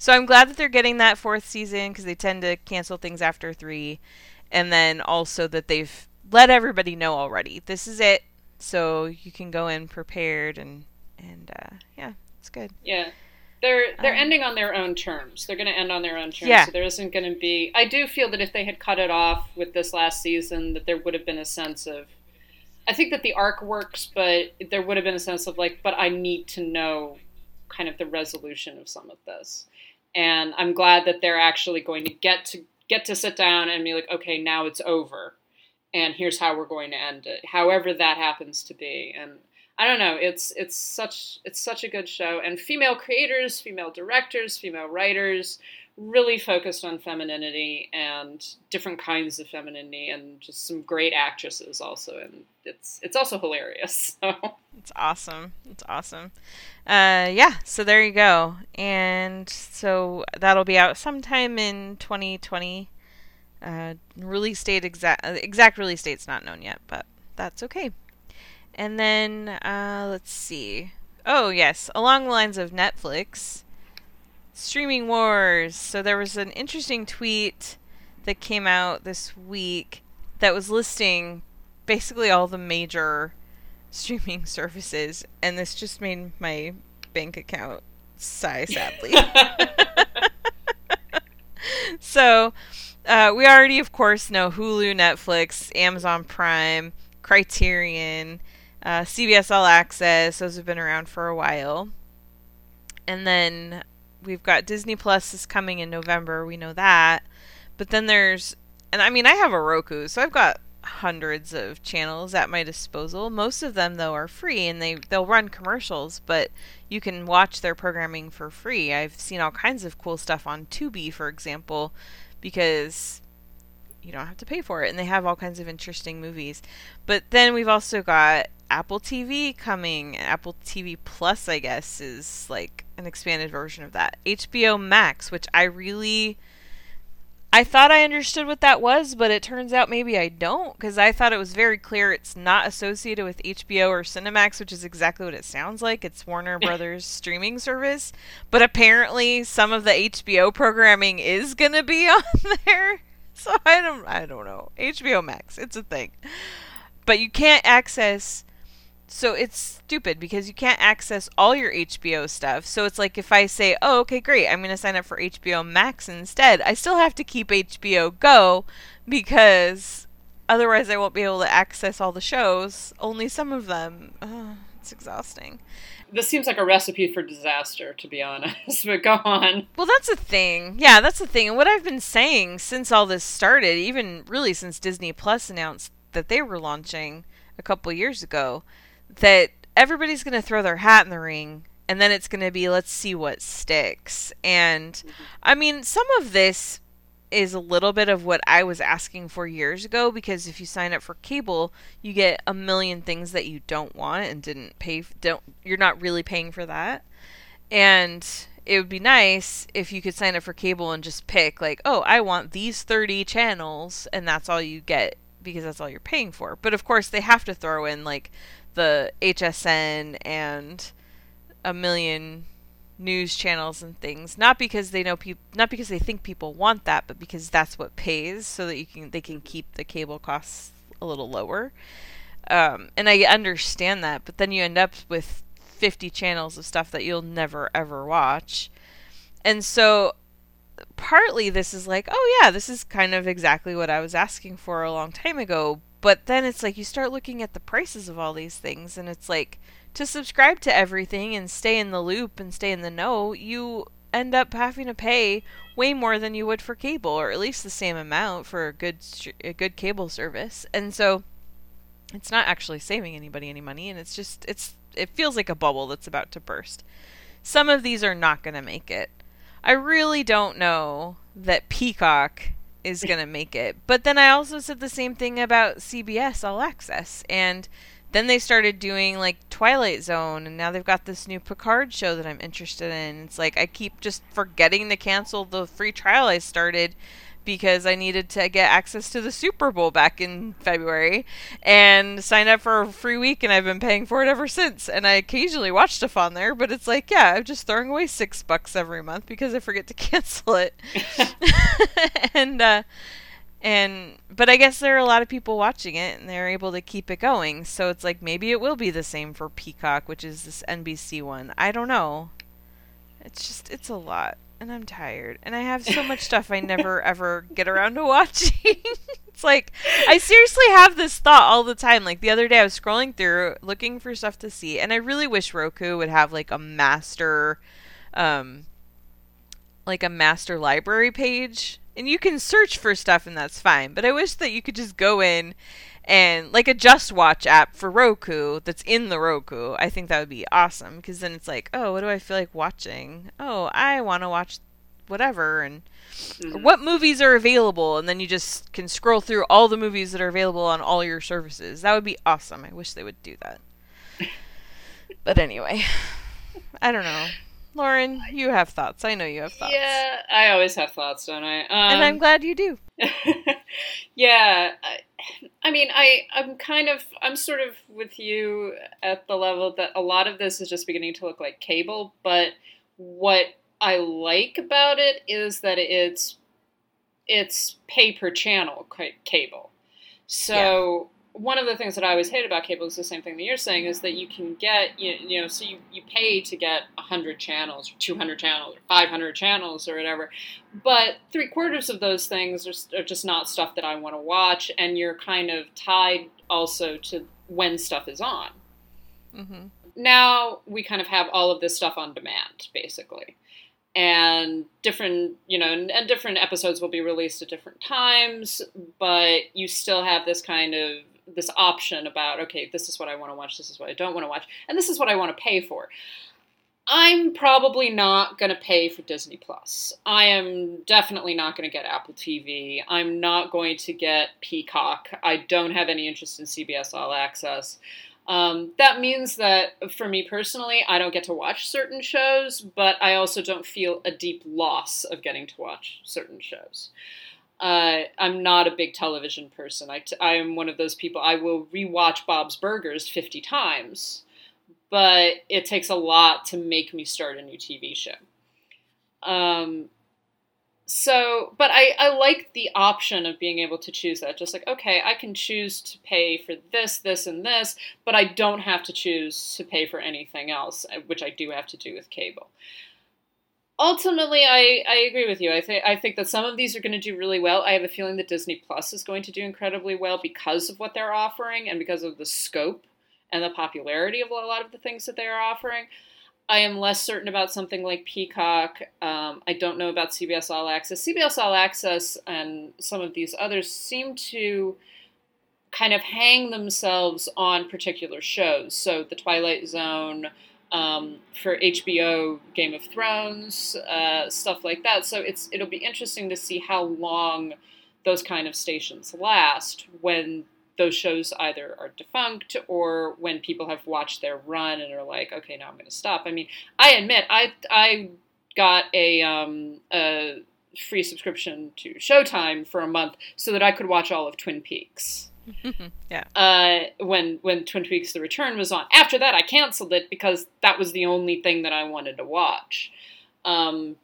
S8: So I'm glad that they're getting that fourth season because they tend to cancel things after three, and then also that they've let everybody know already. This is it so you can go in prepared and and uh, yeah, it's good.
S9: Yeah. They're they're um, ending on their own terms. They're going to end on their own terms.
S8: Yeah.
S9: So there isn't going to be. I do feel that if they had cut it off with this last season, that there would have been a sense of. I think that the arc works, but there would have been a sense of like, but I need to know, kind of the resolution of some of this, and I'm glad that they're actually going to get to get to sit down and be like, okay, now it's over and here's how we're going to end it however that happens to be. And i don't know it's it's such it's such a good show. And female creators female directors female writers really focused on femininity and different kinds of femininity and just some great actresses also. And it's it's also hilarious so.
S8: It's awesome. It's awesome. Uh yeah so there you go. And so that'll be out sometime in 2020 uh, release date exact uh, exact release date's not known yet, but that's okay. And then uh, let's see. Oh yes, along the lines of Netflix, streaming wars. So there was an interesting tweet that came out this week that was listing basically all the major streaming services, and this just made my bank account sigh sadly. so uh, we already, of course, know Hulu, Netflix, Amazon Prime, Criterion, uh, CBS All Access. Those have been around for a while. And then we've got Disney Plus is coming in November. We know that. But then there's, and I mean, I have a Roku, so I've got hundreds of channels at my disposal. Most of them though are free and they they'll run commercials, but you can watch their programming for free. I've seen all kinds of cool stuff on Tubi, for example, because you don't have to pay for it and they have all kinds of interesting movies. But then we've also got Apple TV coming. Apple TV Plus, I guess, is like an expanded version of that. HBO Max, which I really I thought I understood what that was, but it turns out maybe I don't because I thought it was very clear it's not associated with HBO or Cinemax, which is exactly what it sounds like. It's Warner Brothers streaming service, but apparently some of the HBO programming is going to be on there. So I don't I don't know. HBO Max, it's a thing. But you can't access so it's stupid because you can't access all your HBO stuff. So it's like if I say, "Oh, okay, great. I'm going to sign up for HBO Max instead." I still have to keep HBO Go because otherwise I won't be able to access all the shows, only some of them. Oh, it's exhausting.
S9: This seems like a recipe for disaster, to be honest. But go on.
S8: Well, that's the thing. Yeah, that's the thing. And what I've been saying since all this started, even really since Disney Plus announced that they were launching a couple years ago, that everybody's going to throw their hat in the ring and then it's going to be let's see what sticks. And I mean, some of this is a little bit of what I was asking for years ago because if you sign up for cable, you get a million things that you don't want and didn't pay don't you're not really paying for that. And it would be nice if you could sign up for cable and just pick like, oh, I want these 30 channels and that's all you get because that's all you're paying for. But of course, they have to throw in like the HSN and a million news channels and things not because they know people not because they think people want that but because that's what pays so that you can they can keep the cable costs a little lower. Um, and i understand that but then you end up with 50 channels of stuff that you'll never ever watch. And so partly this is like oh yeah this is kind of exactly what i was asking for a long time ago but then it's like you start looking at the prices of all these things and it's like to subscribe to everything and stay in the loop and stay in the know, you end up having to pay way more than you would for cable, or at least the same amount for a good a good cable service. And so, it's not actually saving anybody any money, and it's just it's it feels like a bubble that's about to burst. Some of these are not going to make it. I really don't know that Peacock is going to make it. But then I also said the same thing about CBS All Access and then they started doing like Twilight Zone, and now they've got this new Picard show that I'm interested in. It's like I keep just forgetting to cancel the free trial I started because I needed to get access to the Super Bowl back in February and sign up for a free week, and I've been paying for it ever since. And I occasionally watch stuff on there, but it's like, yeah, I'm just throwing away six bucks every month because I forget to cancel it. and, uh, and but I guess there are a lot of people watching it and they're able to keep it going. So it's like maybe it will be the same for Peacock, which is this NBC one. I don't know. It's just it's a lot and I'm tired and I have so much stuff I never ever get around to watching. it's like I seriously have this thought all the time. Like the other day I was scrolling through looking for stuff to see and I really wish Roku would have like a master um like a master library page and you can search for stuff and that's fine. But I wish that you could just go in and like a Just Watch app for Roku that's in the Roku. I think that would be awesome because then it's like, oh, what do I feel like watching? Oh, I want to watch whatever and mm-hmm. what movies are available and then you just can scroll through all the movies that are available on all your services. That would be awesome. I wish they would do that. but anyway, I don't know. Lauren, you have thoughts. I know you have thoughts.
S9: Yeah, I always have thoughts, don't I? Um,
S8: and I'm um, glad you do.
S9: yeah, I, I mean, I I'm kind of I'm sort of with you at the level that a lot of this is just beginning to look like cable, but what I like about it is that it's it's pay per channel cable. So one of the things that I always hate about cable is the same thing that you're saying is that you can get you, you know so you, you pay to get 100 channels or 200 channels or 500 channels or whatever. But three quarters of those things are, are just not stuff that I want to watch and you're kind of tied also to when stuff is on. Mm-hmm. now we kind of have all of this stuff on demand basically. And different you know and, and different episodes will be released at different times but you still have this kind of this option about okay, this is what I want to watch, this is what I don't want to watch, and this is what I want to pay for. I'm probably not going to pay for Disney Plus. I am definitely not going to get Apple TV. I'm not going to get Peacock. I don't have any interest in CBS All Access. Um, that means that for me personally, I don't get to watch certain shows, but I also don't feel a deep loss of getting to watch certain shows. Uh, I'm not a big television person. I, t- I am one of those people. I will rewatch Bob's Burgers 50 times, but it takes a lot to make me start a new TV show. Um, so, but I, I like the option of being able to choose that. Just like, okay, I can choose to pay for this, this, and this, but I don't have to choose to pay for anything else, which I do have to do with cable ultimately I, I agree with you. I think I think that some of these are going to do really well. I have a feeling that Disney Plus is going to do incredibly well because of what they're offering and because of the scope and the popularity of a lot of the things that they are offering. I am less certain about something like Peacock. Um, I don't know about CBS All Access. CBS All Access and some of these others seem to kind of hang themselves on particular shows. So The Twilight Zone, um, for HBO, Game of Thrones, uh, stuff like that. So it's it'll be interesting to see how long those kind of stations last when those shows either are defunct or when people have watched their run and are like, okay, now I'm going to stop. I mean, I admit I I got a um, a free subscription to Showtime for a month so that I could watch all of Twin Peaks.
S8: yeah.
S9: Uh, when when Twin Peaks: The Return was on. After that, I canceled it because that was the only thing that I wanted to watch. Um,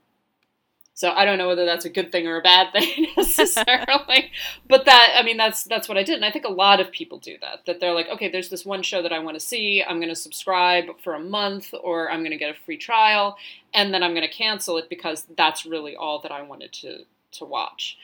S9: so I don't know whether that's a good thing or a bad thing necessarily, but that I mean that's that's what I did, and I think a lot of people do that. That they're like, okay, there's this one show that I want to see. I'm going to subscribe for a month, or I'm going to get a free trial, and then I'm going to cancel it because that's really all that I wanted to to watch.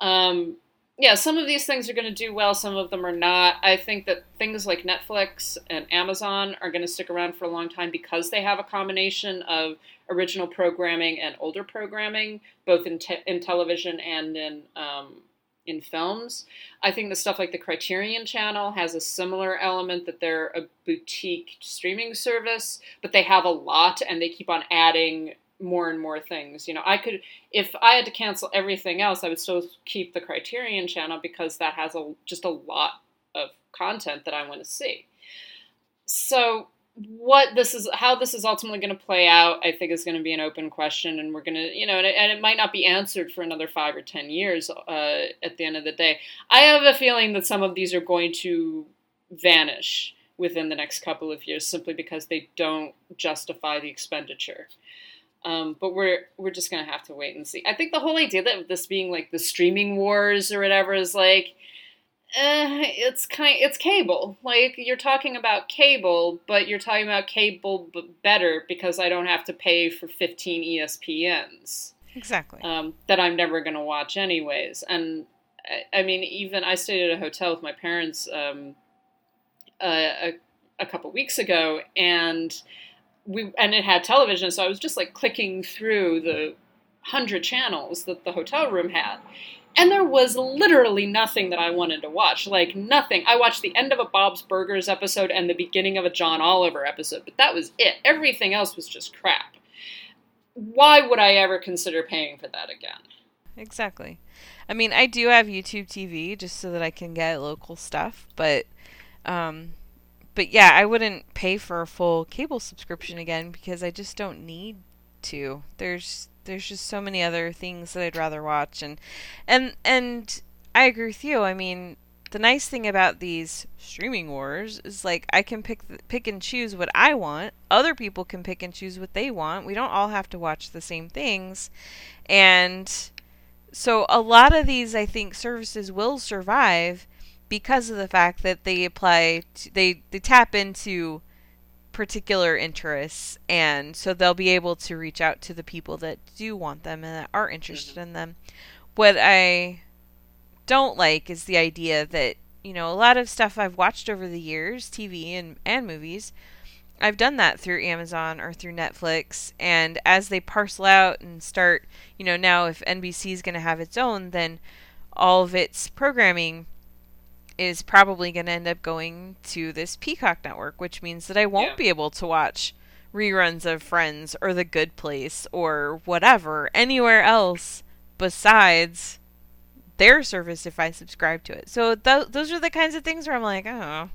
S9: Um, yeah, some of these things are going to do well, some of them are not. I think that things like Netflix and Amazon are going to stick around for a long time because they have a combination of original programming and older programming, both in, te- in television and in um, in films. I think the stuff like the Criterion Channel has a similar element that they're a boutique streaming service, but they have a lot and they keep on adding more and more things. You know, I could if I had to cancel everything else, I would still keep the Criterion channel because that has a just a lot of content that I want to see. So what this is how this is ultimately going to play out i think is going to be an open question and we're going to you know and it, and it, might not be answered for another five or ten years uh, at the end of the day i have a feeling that some of these are going to vanish within the next couple of years simply because they don't justify the expenditure um, but we're we're just gonna have to wait and see. I think the whole idea that this being like the streaming wars or whatever is like, eh, it's kind it's cable. Like you're talking about cable, but you're talking about cable but better because I don't have to pay for 15 ESPNs.
S8: Exactly.
S9: Um, that I'm never gonna watch anyways. And I, I, mean, even I stayed at a hotel with my parents um, a, a, a couple weeks ago, and we and it had television, so I was just like clicking through the hundred channels that the hotel room had. And there was literally nothing that I wanted to watch. Like nothing. I watched the end of a Bob's Burgers episode and the beginning of a John Oliver episode, but that was it. Everything else was just crap. Why would I ever consider paying for that again?
S8: Exactly. I mean, I do have YouTube TV just so that I can get local stuff, but um, but yeah, I wouldn't pay for a full cable subscription again because I just don't need to. There's there's just so many other things that I'd rather watch and and and I agree with you. I mean, the nice thing about these streaming wars is like I can pick pick and choose what I want. Other people can pick and choose what they want. We don't all have to watch the same things. And so a lot of these I think services will survive because of the fact that they apply to, they they tap into particular interests and so they'll be able to reach out to the people that do want them and that are interested mm-hmm. in them what i don't like is the idea that you know a lot of stuff i've watched over the years tv and and movies I've done that through Amazon or through Netflix and as they parcel out and start, you know, now if NBC is going to have its own, then all of its programming is probably going to end up going to this Peacock network, which means that I won't yeah. be able to watch reruns of Friends or The Good Place or whatever anywhere else besides their service if I subscribe to it. So th- those are the kinds of things where I'm like, oh.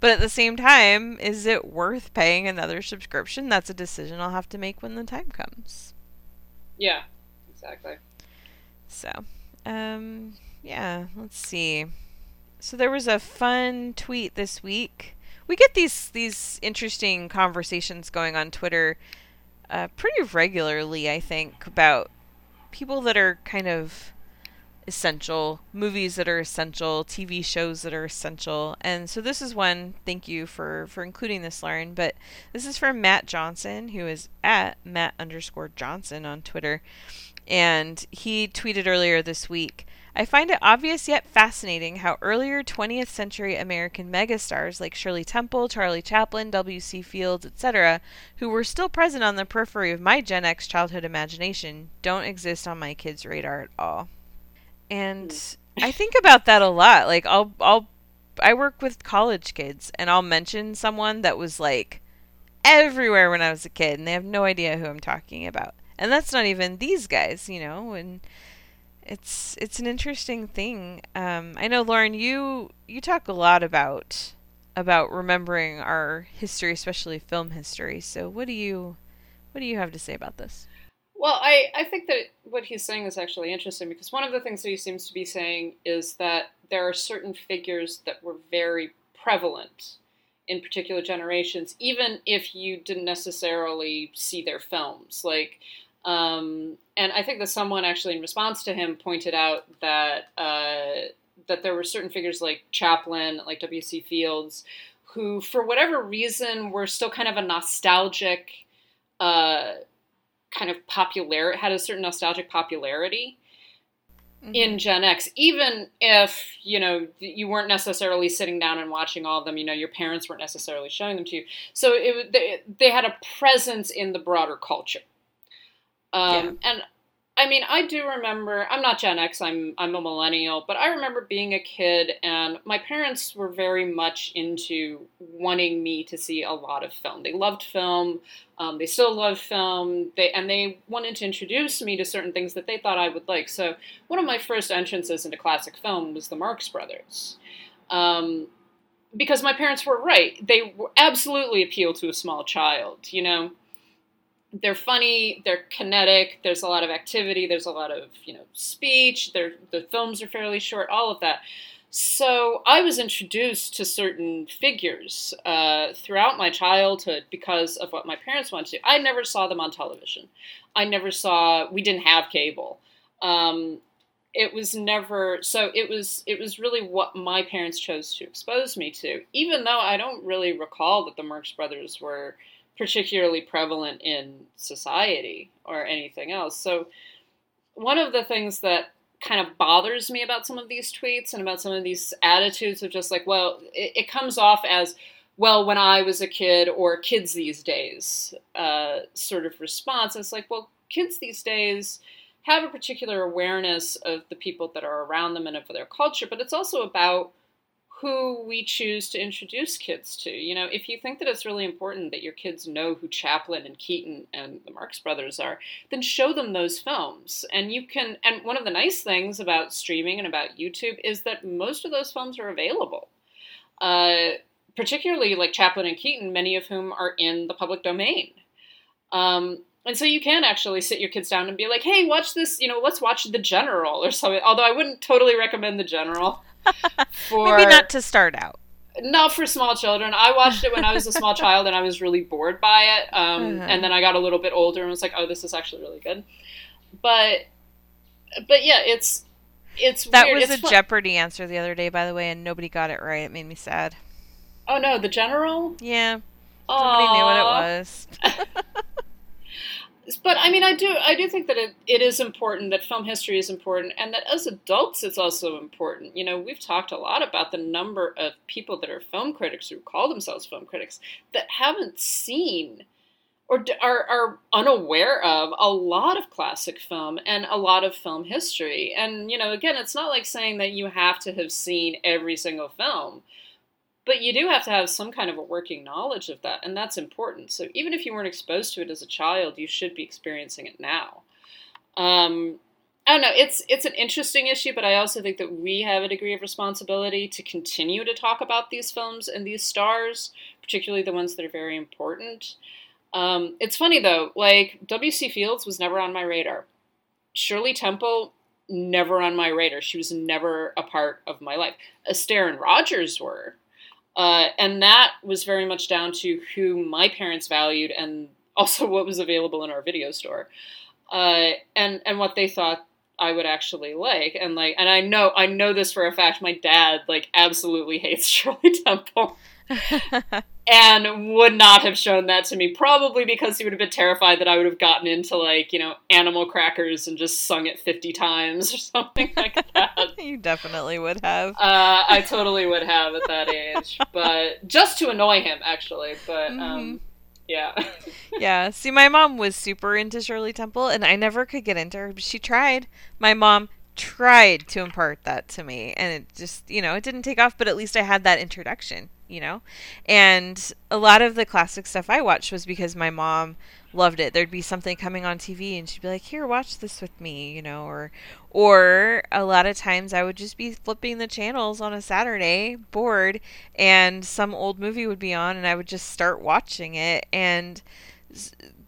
S8: But at the same time, is it worth paying another subscription? That's a decision I'll have to make when the time comes.
S9: Yeah, exactly.
S8: So, um, yeah, let's see. So there was a fun tweet this week. We get these these interesting conversations going on Twitter uh, pretty regularly, I think, about people that are kind of essential, movies that are essential, TV shows that are essential. And so this is one, thank you for, for including this, Lauren. But this is from Matt Johnson, who is at Matt underscore Johnson on Twitter. And he tweeted earlier this week I find it obvious yet fascinating how earlier 20th century American megastars like Shirley Temple, Charlie Chaplin, W.C. Fields, etc., who were still present on the periphery of my Gen X childhood imagination, don't exist on my kids' radar at all. And hmm. I think about that a lot. Like I'll I'll I work with college kids and I'll mention someone that was like everywhere when I was a kid and they have no idea who I'm talking about. And that's not even these guys, you know, and it's it's an interesting thing. Um, I know, Lauren, you you talk a lot about about remembering our history, especially film history. So, what do you what do you have to say about this?
S9: Well, I, I think that what he's saying is actually interesting because one of the things that he seems to be saying is that there are certain figures that were very prevalent in particular generations, even if you didn't necessarily see their films. Like, um, and I think that someone actually, in response to him, pointed out that uh, that there were certain figures like Chaplin, like W.C. Fields, who, for whatever reason, were still kind of a nostalgic, uh, kind of popular, had a certain nostalgic popularity
S8: Mm-hmm.
S9: in Gen X, even if you know you weren't necessarily sitting down and watching all of them. You know, your parents weren't necessarily showing them to you, so it they, they had a presence in the broader culture. Um, And I mean, I do remember. I'm not Gen X. I'm I'm a millennial, but I remember being a kid, and my parents were very much into wanting me to see a lot of film. They loved film. Um, they still love film. They and they wanted to introduce me to certain things that they thought I would like. So one of my first entrances into classic film was the Marx Brothers. Um, because my parents were right. They absolutely appeal to a small child, you know they're funny, they're kinetic, there's a lot of activity, there's a lot of, you know, speech, the films are fairly short, all of that. So I was introduced to certain figures uh, throughout my childhood because of what my parents wanted to. I never saw them on television. I never saw. We didn't have cable. Um, it was never. So it was. It was really what my parents chose to expose me to. Even though I don't really recall that the Marx Brothers were particularly prevalent in society or anything else. So one of the things that kind of bothers me about some of these tweets and about some of these attitudes of just like, well, it, it comes off as, well, when I was a kid or kids these days uh, sort of response. It's like, well, kids these days have a particular awareness of the people that are around them and of their culture, but it's also about who we choose to introduce kids to. You know, if you think that it's really important that your kids know who Chaplin and Keaton and the Marx Brothers are, then show them those films. And you can, and one of the nice things about streaming and about YouTube is that most of those films are available. Uh, particularly like Chaplin and Keaton, many of whom are in the public domain. Um, and so you can actually sit your kids down and be like, hey, watch this, you know, let's watch The General or something. Although I wouldn't totally recommend The General.
S8: For, Maybe not to start out.
S9: Not for small children. I watched it when I was a small child and I was really bored by it. Um, uh-huh. And then I got a little bit older and was like, oh, this is actually really good. But, but yeah, it's it's
S8: that
S9: weird.
S8: was
S9: it's
S8: a fun. Jeopardy answer the other day, by the way, and nobody got it right. It made me sad.
S9: Oh no, the general.
S8: Yeah, Aww. nobody knew what it was.
S9: but I mean, I do, I do think that it, it is important that film history is important, and that as adults, it's also important. You know, we've talked a lot about the number of people that are film critics who call themselves film critics that haven't seen or are, are unaware of a lot of classic film and a lot of film history. And you know, again, it's not like saying that you have to have seen every single film but you do have to have some kind of a working knowledge of that and that's important. So even if you weren't exposed to it as a child you should be experiencing it now. Um, i don't know it's it's an interesting issue but i also think that we have a degree of responsibility to continue to talk about these films and these stars particularly the ones that are very important. Um, it's funny though like wc fields was never on my radar. Shirley temple never on my radar. She was never a part of my life. Astaire and rogers were uh, and that was very much down to who my parents valued and also what was available in our video store. Uh, and and what they thought I would actually like. And like and I know I know this for a fact my dad like absolutely hates Shirley Temple. and would not have shown that to me probably because he would have been terrified that I would have gotten into like, you know, animal crackers and just sung it 50 times or something like that.
S8: you definitely would have.
S9: Uh, I totally would have at that age, but just to annoy him actually, but um, mm-hmm. um yeah.
S8: yeah. See, my mom was super into Shirley Temple, and I never could get into her. She tried. My mom tried to impart that to me, and it just, you know, it didn't take off, but at least I had that introduction you know? And a lot of the classic stuff I watched was because my mom loved it. There'd be something coming on TV and she'd be like, "Here, watch this with me," you know, or or a lot of times I would just be flipping the channels on a Saturday, bored, and some old movie would be on and I would just start watching it and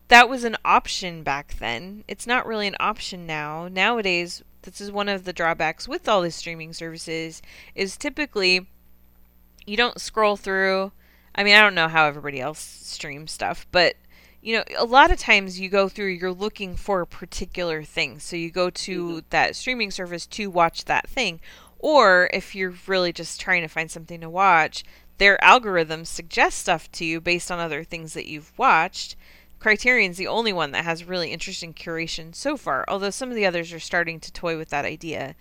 S8: that was an option back then. It's not really an option now. Nowadays, this is one of the drawbacks with all the streaming services is typically you don't scroll through. I mean, I don't know how everybody else streams stuff, but you know, a lot of times you go through, you're looking for a particular thing. So you go to mm-hmm. that streaming service to watch that thing. Or if you're really just trying to find something to watch, their algorithms suggest stuff to you based on other things that you've watched. Criterion's the only one that has really interesting curation so far, although some of the others are starting to toy with that idea.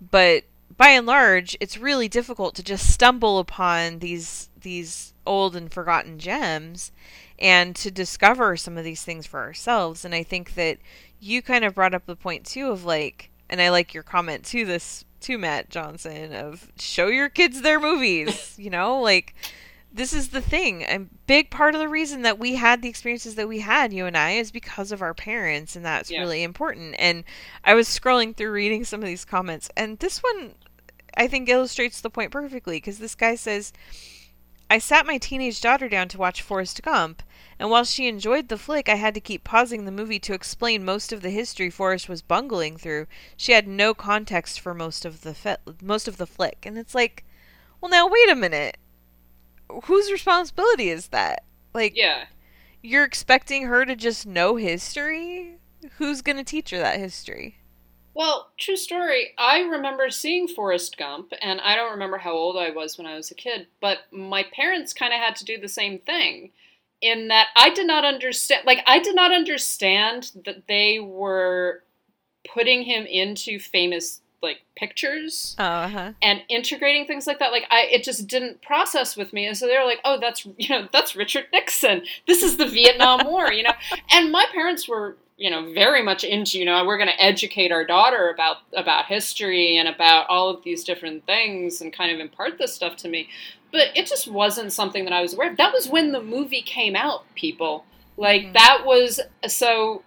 S8: But by and large, it's really difficult to just stumble upon these these old and forgotten gems and to discover some of these things for ourselves. And I think that you kind of brought up the point too of like, and I like your comment to this to Matt Johnson of show your kids their movies, you know, like this is the thing. A big part of the reason that we had the experiences that we had, you and I, is because of our parents, and that's yeah. really important. And I was scrolling through reading some of these comments, and this one I think illustrates the point perfectly because this guy says, I sat my teenage daughter down to watch Forrest Gump, and while she enjoyed the flick, I had to keep pausing the movie to explain most of the history Forrest was bungling through. She had no context for most of the fe- most of the flick, and it's like, well, now wait a minute whose responsibility is that? Like,
S9: yeah,
S8: you're expecting her to just know history. Who's gonna teach her that history?
S9: Well, true story. I remember seeing Forrest Gump, and I don't remember how old I was when I was a kid, but my parents kind of had to do the same thing in that I did not understand, like, I did not understand that they were putting him into famous like pictures
S8: oh, uh-huh.
S9: and integrating things like that like i it just didn't process with me and so they were like oh that's you know that's richard nixon this is the vietnam war you know and my parents were you know very much into you know we're going to educate our daughter about about history and about all of these different things and kind of impart this stuff to me. But it just wasn't something that i was aware of. That was when the movie came out people. Like mm-hmm. that was so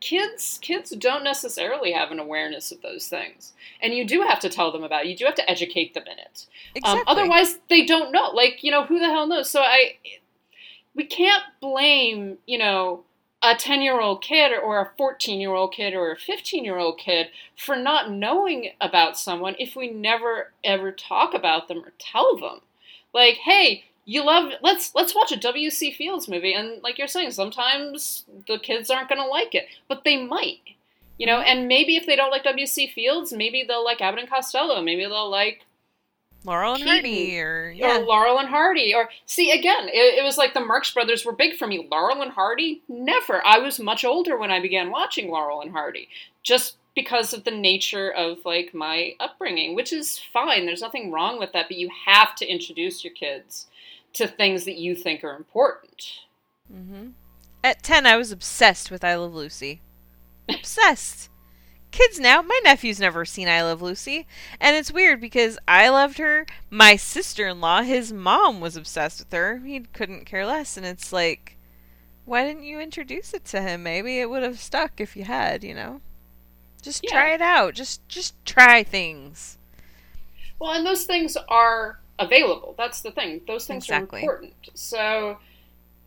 S9: kids kids don't necessarily have an awareness of those things. And you do have to tell them about it. you do have to educate them in it. Um, exactly. um, otherwise they don't know. Like you know who the hell knows? So i we can't blame you know a 10 year old kid or a 14 year old kid or a 15 year old kid for not knowing about someone if we never ever talk about them or tell them like hey you love let's let's watch a W.C. Fields movie, and like you're saying, sometimes the kids aren't going to like it, but they might, you know. And maybe if they don't like W.C. Fields, maybe they'll like Abbott and Costello. Maybe they'll like
S8: Laurel and Hardy, or yeah,
S9: or Laurel and Hardy, or see again, it, it, was like the Marx Brothers were big for me. Laurel and Hardy, never. I was much older when I began watching Laurel and Hardy, just because of the nature of like my upbringing, which is fine. There's nothing wrong with that, but you have to introduce your kids to things that you think are important.
S8: Mm-hmm. At 10, I was obsessed with I Love Lucy. obsessed. Kids now, my nephew's never seen I Love Lucy. And it's weird because I loved her. My sister in law, his mom was obsessed with her. He couldn't care less. And it's like, why didn't you introduce it to him? Maybe it would have stuck if you had, you know? Just yeah. try it out. Just just try things.
S9: Well, and those things are available. That's the thing. Those things exactly. are important. So,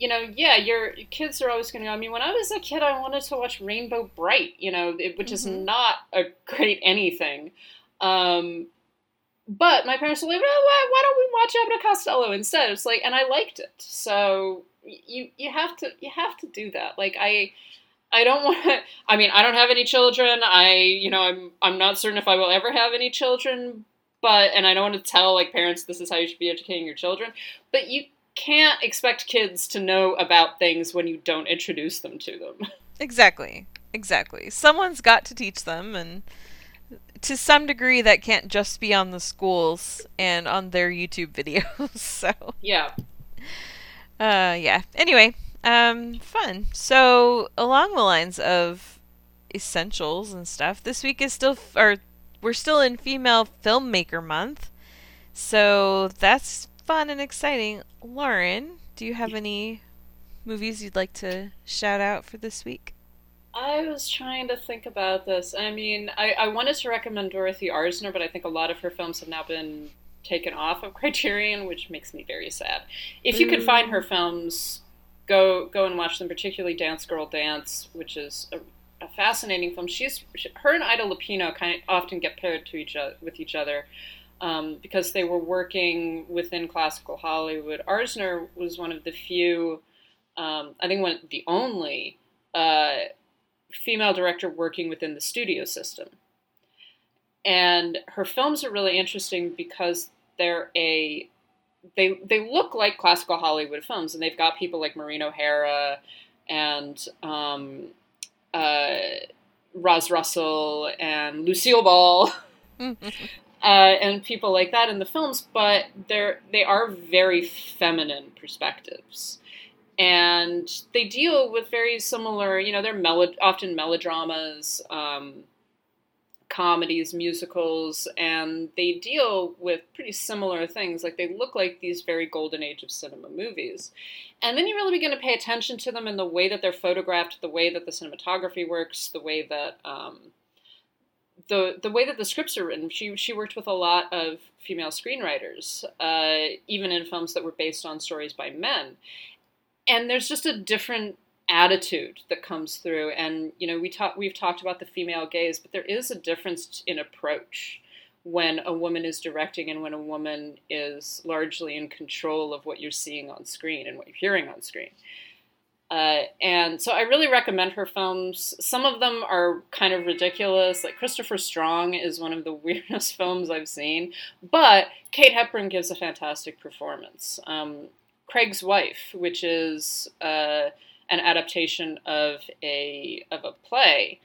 S9: you know, yeah, your, kids are always going to go. I mean, when I was a kid, I wanted to watch Rainbow Brite, you know, it, which mm-hmm. is not a great anything. Um, but my parents were like, well, why, why don't we watch Abbott Costello instead? It's like, and I liked it. So you you have to you have to do that. Like I. I don't want to. I mean, I don't have any children. I, you know, I'm I'm not certain if I will ever have any children but and I don't want to tell like parents this is how you should be educating your children, but you can't expect kids to know about things when you don't introduce them to them.
S8: Exactly. Exactly. Someone's got to teach them and to some degree that can't just be on the schools and on their YouTube videos. so
S9: Yeah.
S8: Uh yeah. Anyway, um fun. So along the lines of essentials and stuff, this week is still f- or we're still in Female Filmmaker Month, so that's fun and exciting. Lauren, do you have any movies you'd like to shout out for this week?
S9: I was trying to think about this. I mean, I, I wanted to recommend Dorothy Arzner, but I think a lot of her films have now been taken off of Criterion, which makes me very sad. If you can find her films, go go and watch them, particularly Dance Girl Dance, which is a, a fascinating film. She's she, her and Ida Lupino kind of often get paired to each other with each other. Um, because they were working within classical Hollywood. Arzner was one of the few, um, I think one the only uh, female director working within the studio system. And her films are really interesting because they're a they they look like classical Hollywood films, and they've got people like Maureen O'Hara and um, uh, Roz Russell and Lucille Ball. Uh, and people like that in the films, but they're they are very feminine perspectives, and they deal with very similar. You know, they're melo- often melodramas, um, comedies, musicals, and they deal with pretty similar things. Like they look like these very golden age of cinema movies, and then you really begin to pay attention to them in the way that they're photographed, the way that the cinematography works, the way that um, the the way that the scripts are written, she she worked with a lot of female screenwriters, uh, even in films that were based on stories by men. And there's just a different attitude that comes through. And you know, we talk we've talked about the female gaze, but there is a difference in approach when a woman is directing and when a woman is largely in control of what you're seeing on screen and what you're hearing on screen. Uh, and so I really recommend her films. Some of them are kind of ridiculous. Like Christopher Strong is one of the weirdest films I've seen, but Kate Hepburn gives a fantastic performance. Um, Craig's Wife, which is uh, an adaptation of a of a play,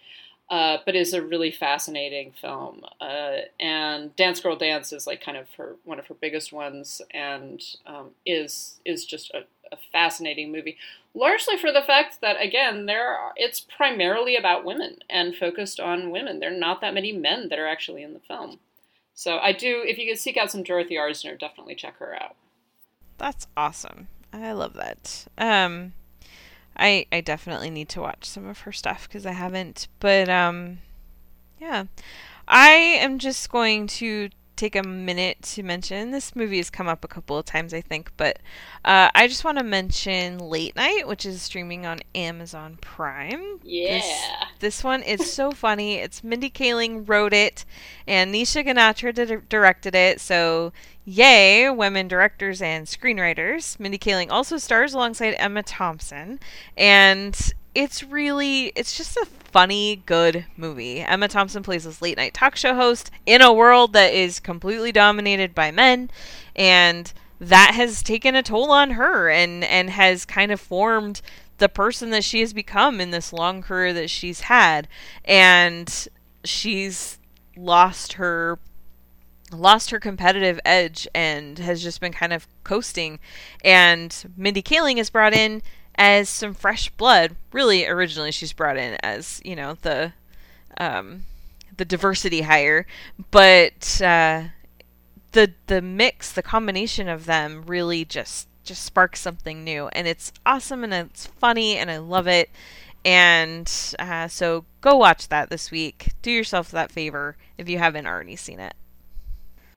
S9: uh, but is a really fascinating film. Uh, and Dance Girl Dance is like kind of her one of her biggest ones, and um, is is just a, a fascinating movie largely for the fact that again there are, it's primarily about women and focused on women there are not that many men that are actually in the film so i do if you could seek out some dorothy arzner definitely check her out
S8: That's awesome. I love that. Um, I I definitely need to watch some of her stuff because I haven't. But um, yeah, I am just going to take a minute to mention this movie has come up a couple of times I think, but uh, I just want to mention Late Night, which is streaming on Amazon Prime.
S9: yeah
S8: This, this one is so funny. It's Mindy Kaling wrote it, and Nisha Ganatra di- directed it. So, yay, women directors and screenwriters. Mindy Kaling also stars alongside Emma Thompson, and it's really it's just a funny, good movie. Emma Thompson plays this late night talk show host in a world that is completely dominated by men, and that has taken a toll on her and and has kind of formed the person that she has become in this long career that she's had and she's lost her lost her competitive edge and has just been kind of coasting and Mindy Kaling is brought in as some fresh blood really originally she's brought in as you know the um the diversity hire but uh the the mix, the combination of them really just just sparks something new, and it's awesome and it's funny and I love it. And uh, so go watch that this week. Do yourself that favor if you haven't already seen it.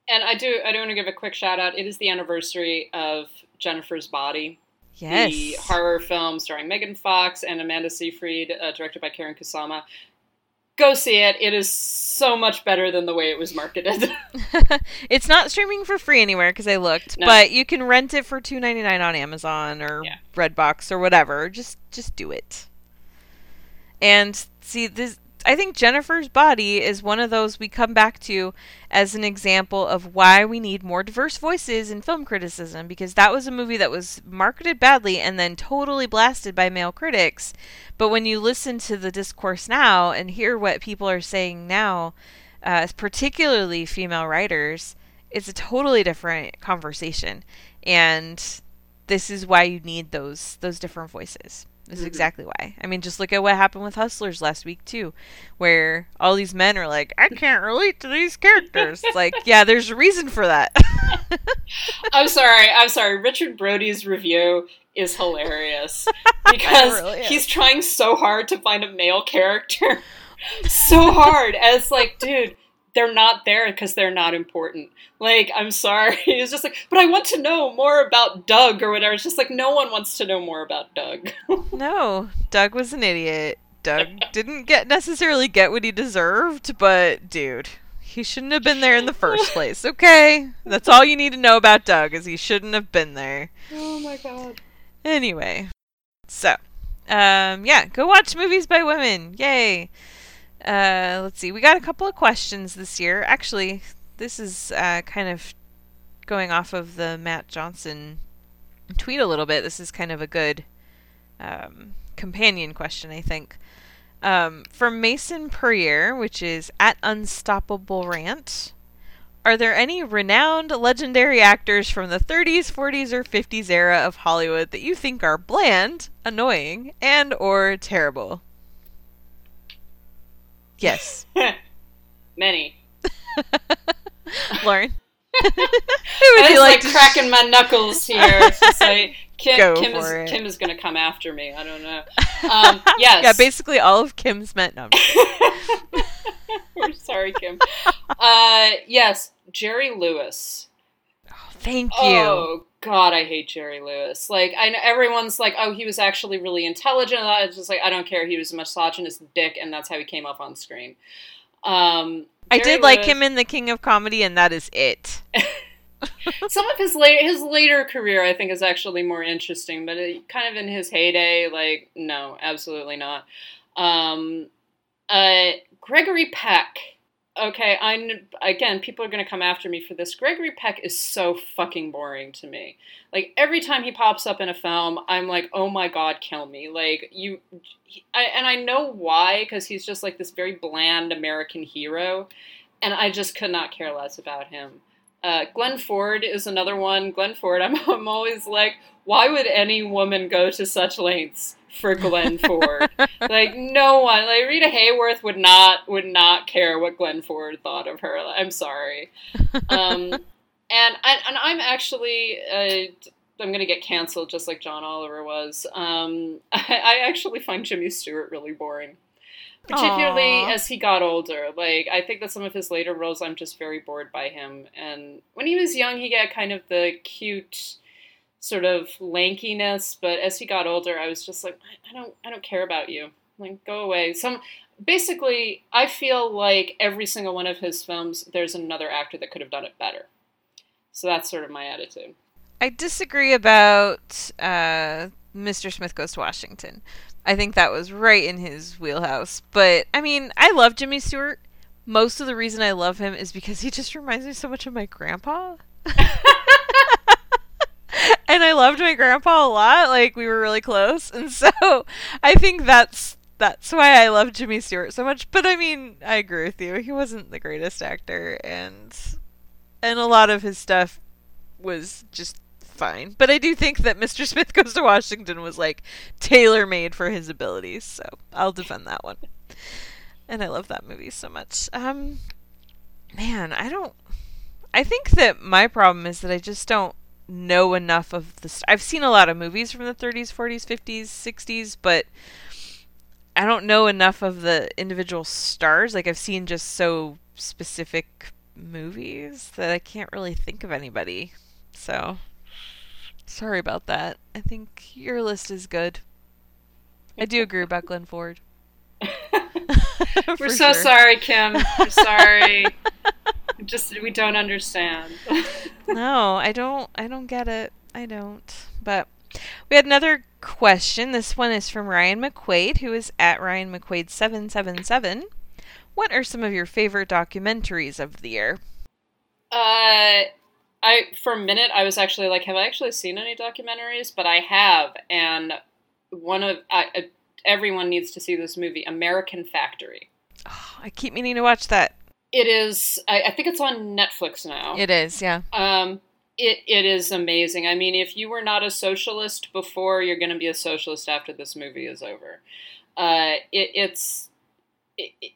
S9: and i do i do want to give a quick shout out it is the anniversary of jennifer's body
S8: Yes.
S9: the horror film starring megan fox and amanda seyfried uh, directed by karyn kusama go see it it is so much better than the way it was marketed
S8: it's not streaming for free anywhere because I looked,
S9: No.
S8: but you can rent it for two ninety nine on Amazon or
S9: Yeah.
S8: Redbox or whatever. Just just do it. And see this I think Jennifer's Body is one of those we come back to as an example of why we need more diverse voices in film criticism because that was a movie that was marketed badly and then totally blasted by male critics. But when you listen to the discourse now and hear what people are saying now, uh, particularly female writers, it's a totally different conversation. And this is why you need those those different voices. This is mm-hmm. exactly why. I mean, just look at what happened with Hustlers last week too, where all these men are like, "I can't relate to these characters." Like, yeah, there's a reason for that.
S9: i'm sorry i'm sorry richard brody's review is hilarious because
S8: really
S9: he's trying so hard to find a male character so hard as like dude they're not there because they're not important. Like, I'm sorry. It's just like, but I want to know more about Doug or whatever. It's just like no one wants to know more about Doug.
S8: No, Doug was an idiot. Doug didn't get necessarily get what he deserved, but dude, he shouldn't have been there in the first place. Okay, that's all you need to know about Doug is he shouldn't have been there.
S9: oh my god.
S8: Anyway, so um, yeah, go watch movies by women. Yay! Uh, let's see, we got a couple of questions this year. Actually, this is uh, kind of going off of the Matt Johnson tweet a little bit. This is kind of a good um, companion question, I think. Um, from Mason Perrier, which is at Unstoppable Rant. Are there any renowned legendary actors from the 30s, 40s, or 50s era of Hollywood that you think are bland, annoying, and or terrible? Yes.
S9: Many.
S8: Lauren. Who would
S9: I
S8: you
S9: was
S8: like
S9: like
S8: to sh-
S9: cracking my knuckles here. Like Kim,
S8: Go
S9: Kim
S8: for
S9: is
S8: it.
S9: Kim is gonna come after me. I don't know. Um, yes.
S8: Yeah, basically all of Kim's met. No,
S9: We're sorry, Kim. Uh, yes, Jerry Lewis.
S8: Thank you.
S9: Oh God, I hate Jerry Lewis. Like, I know everyone's like, oh, he was actually really intelligent. I was just like, I don't care. He was a misogynist dick, and that's how he came up on screen. Um,
S8: I did like him in The King of Comedy, and that is it.
S9: Some of his later his later career, I think, is actually more interesting. But it, kind of in his heyday, like, no, absolutely not. Um, uh, Gregory Peck. Okay, I again, people are gonna come after me for this. Gregory Peck is so fucking boring to me. Like every time he pops up in a film, I'm like, oh my god, kill me! Like you, he, I, and I know why because he's just like this very bland American hero, and I just could not care less about him. Uh, Glenn Ford is another one. Glenn Ford, I'm, I'm always like, why would any woman go to such lengths for Glenn Ford? like no one, like Rita Hayworth would not would not care what Glenn Ford thought of her. I'm sorry. Um, and I, and I'm actually uh, I'm gonna get canceled just like John Oliver was. Um, I, I actually find Jimmy Stewart really boring particularly
S8: Aw.
S9: as he got older. Like I think that some of his later roles, I'm just very bored by him. And when he was young, he got kind of the cute sort of lankiness, but as he got older, I was just like, I I don't, I don't care about you. Like go away. Some basically, I feel like every single one of his films, there's another actor that could have done it better. So that's sort of my attitude.
S8: I disagree about uh, Mr. Smith Goes to Washington. I think that was right in his wheelhouse. But, I mean, I love Jimmy Stewart. Most of the reason I love him is because he just reminds me so much of my grandpa. and I loved my grandpa a lot. Like, we were really close. And so I think that's. That's why I love Jimmy Stewart so much. But I mean, I agree with you. He wasn't the greatest actor, and and a lot of his stuff was just fine. But I do think that Mr. Smith Goes to Washington was like tailor made for his abilities, so I'll defend that one. And I love that movie so much. Um man, I don't I think that my problem is that I just don't know enough of the st- I've seen a lot of movies from the 30s, 40s, 50s, 60s, but I don't know enough of the individual stars. Like I've seen just so specific movies that I can't really think of anybody. So sorry about that. I think your list is good. I do agree about Glenn Ford.
S9: We're so
S8: sure.
S9: sorry, Kim. We're sorry. Just we don't understand.
S8: no, I don't I don't get it. I don't. But we had another question. This one is from Ryan McQuaid, who is at Ryan McQuaid seven seven seven. What are some of your favorite documentaries of the year?
S9: Uh, I for a minute I was actually like, have I actually seen any documentaries? But I have, and one of I, uh, everyone needs to see this movie, American Factory.
S8: Oh, I keep meaning to watch that.
S9: It is. I, I think it's on Netflix now.
S8: It is, yeah.
S9: Um, it it is amazing. I mean, if you were not a socialist before, you're going to be a socialist after this movie is over. Uh, it, it's. It, it-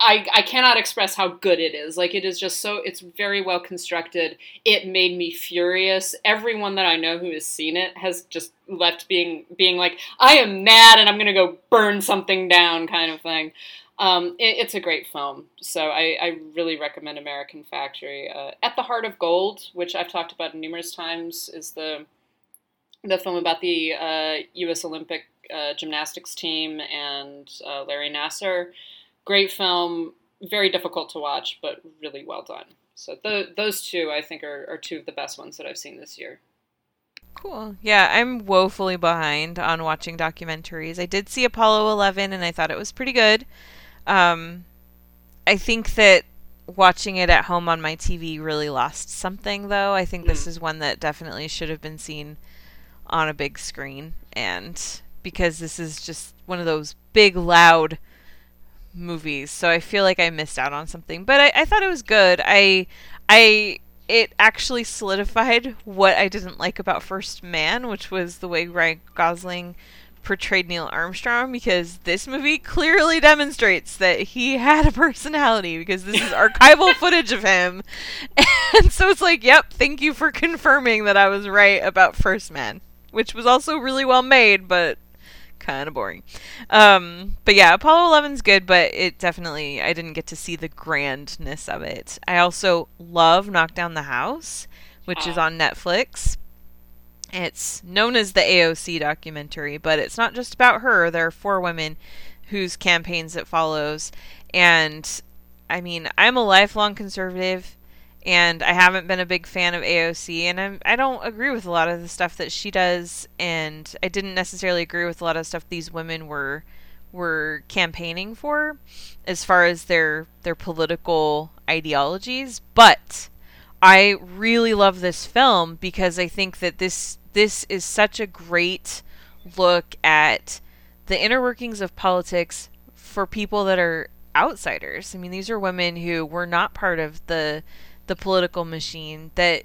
S9: I, I cannot express how good it is. Like it is just so it's very well constructed. It made me furious. Everyone that I know who has seen it has just left being being like, I am mad and I'm gonna go burn something down kind of thing. Um, it, it's a great film, so I, I really recommend American Factory. Uh, At the Heart of Gold, which I've talked about numerous times, is the the film about the uh, U.S. Olympic uh, gymnastics team and uh, Larry Nassar. Great film, very difficult to watch, but really well done. So th- those two, I think, are, are two of the best ones that I've seen this year.
S8: Cool. Yeah, I'm woefully behind on watching documentaries. I did see Apollo 11 and I thought it was pretty good. Um, I think that watching it at home on my TV really lost something, though. I think this is one that definitely should have been seen on a big screen. And because this is just one of those big, loud movies, so I feel like I missed out on something. But I, I thought it was good. I, I, it actually solidified what I didn't like about First Man, which was the way Ryan Gosling portrayed Neil Armstrong because this movie clearly demonstrates that he had a personality because this is archival footage of him. And so it's like, yep, thank you for confirming that I was right about First Man, which was also really well made, but kind of boring. Um, but yeah, Apollo 11's good, but it definitely, I didn't get to see the grandness of it. I also love Knock Down the House, which is on Netflix. It's known as the AOC documentary, but it's not just about her. There are four women whose campaigns it follows. And I mean, I'm a lifelong conservative and I haven't been a big fan of AOC and I'm I don't agree with a lot of the stuff that she does and I didn't necessarily agree with a lot of stuff these women were were campaigning for as far as their their political ideologies, but I really love this film because I think that this this is such a great look at the inner workings of politics for people that are outsiders. I mean, these are women who were not part of the the political machine that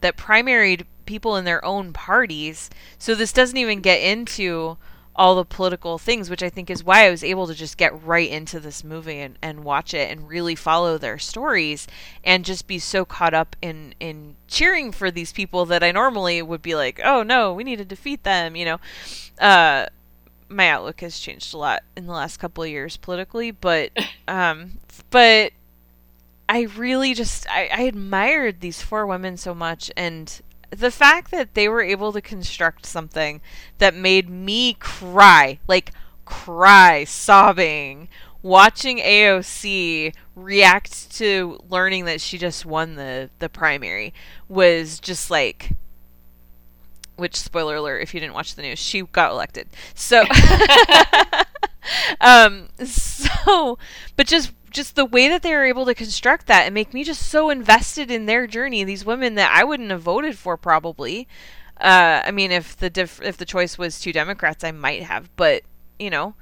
S8: that primaried people in their own parties. So this doesn't even get into all the political things, which I think is why I was able to just get right into this movie and, and watch it and really follow their stories and just be so caught up in, in cheering for these people that I normally would be like, oh no, we need to defeat them, you know. Uh, my outlook has changed a lot in the last couple of years politically, but um, but I really just I, I admired these four women so much and the fact that they were able to construct something that made me cry, like cry, sobbing, watching AOC react to learning that she just won the the primary was just like which spoiler alert if you didn't watch the news, she got elected. So um so but just just the way that they were able to construct that and make me just so invested in their journey. These women that I wouldn't have voted for probably. Uh, I mean, if the diff- if the choice was two Democrats, I might have, but you know,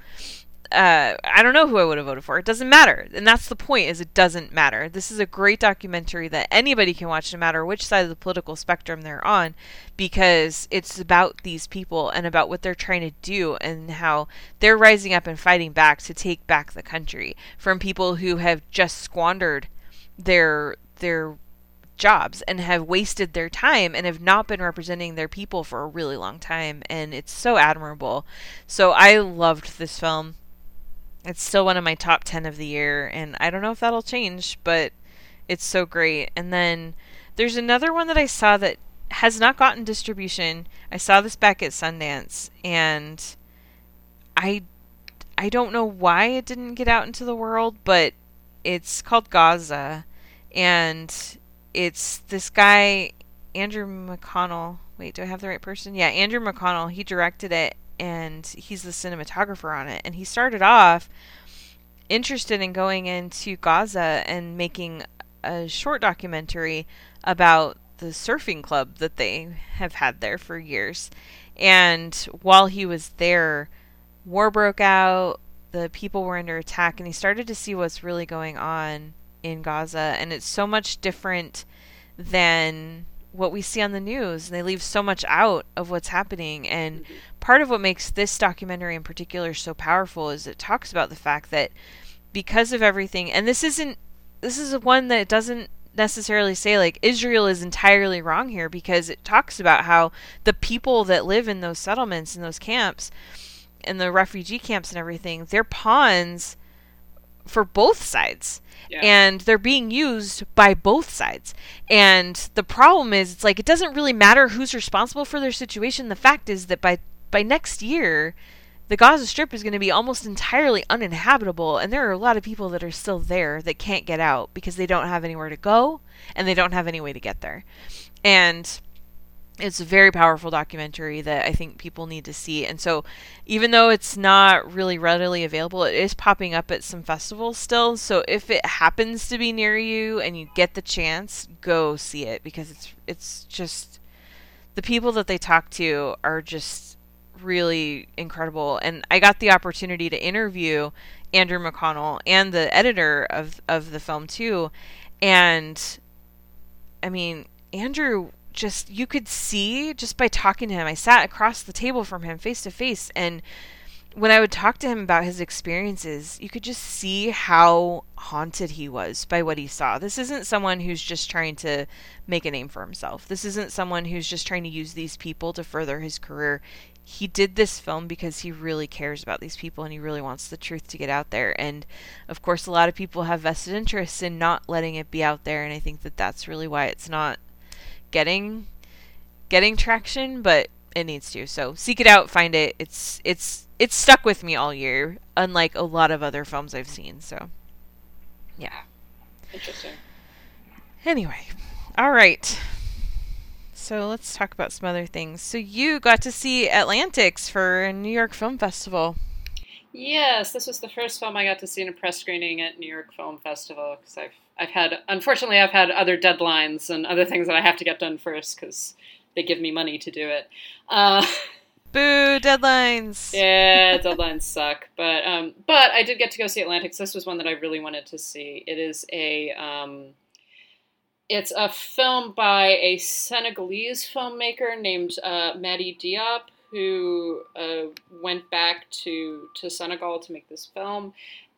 S8: uh, I don't know who I would have voted for. It doesn't matter, and that's the point. Is it doesn't matter. This is a great documentary that anybody can watch, no matter which side of the political spectrum they're on, because it's about these people and about what they're trying to do and how they're rising up and fighting back to take back the country from people who have just squandered their their jobs and have wasted their time and have not been representing their people for a really long time and it's so admirable. So I loved this film it's still one of my top 10 of the year, and I don't know if that'll change, but it's so great. And then there's another one that I saw that has not gotten distribution. I saw this back at Sundance, and I I don't know why it didn't get out into the world, but it's called Gaza, and it's this guy Andrew McConnell. Wait, do I have the right person? Yeah, Andrew McConnell. He directed it, and he's the cinematographer on it. And he started off interested in going into Gaza and making a short documentary about the surfing club that they have had there for years. And while he was there, war broke out, the people were under attack, and he started to see what's really going on in Gaza. And it's so much different than what we see on the news and they leave so much out of what's happening. And part of what makes this documentary in particular so powerful is it talks about the fact that because of everything and this isn't this is one that doesn't necessarily say like Israel is entirely wrong here because it talks about how the people that live in those settlements and those camps and the refugee camps and everything they're pawns for both sides.
S9: Yeah.
S8: And they're being used by both sides. And the problem is it's like it doesn't really matter who's responsible for their situation. The fact is that by by next year the Gaza Strip is going to be almost entirely uninhabitable, and there are a lot of people that are still there that can't get out because they don't have anywhere to go and they don't have any way to get there. And it's a very powerful documentary that I think people need to see. And so, even though it's not really readily available, it is popping up at some festivals still. So, if it happens to be near you and you get the chance, go see it because it's it's just the people that they talk to are just really incredible. And I got the opportunity to interview Andrew McConnell and the editor of of the film too. And I mean, Andrew just you could see just by talking to him. I sat across the table from him face to face and when I would talk to him about his experiences, you could just see how haunted he was by what he saw. This isn't someone who's just trying to make a name for himself. This isn't someone who's just trying to use these people to further his career. He did this film because he really cares about these people and he really wants the truth to get out there. And of course, a lot of people have vested interests in not letting it be out there. And I think that that's really why it's not getting getting traction, but it needs to. So seek it out, find it. It's it's it's stuck with me all year, unlike a lot of other films I've seen. So yeah.
S9: Interesting.
S8: Anyway, all right. So let's talk about some other things. So you got to see Atlantics for New York Film Festival.
S9: Yes, this was the first film I got to see in a press screening at New York Film Festival because I've I've had unfortunately I've had other deadlines and other things that I have to get done first because they give me money to do it. Uh,
S8: Boo deadlines.
S9: yeah, deadlines suck. But um, but I did get to go see Atlantics. This was one that I really wanted to see. It is a um, it's a film by a Senegalese filmmaker named uh, Mati Diop, who uh, went back to to Senegal to make this film,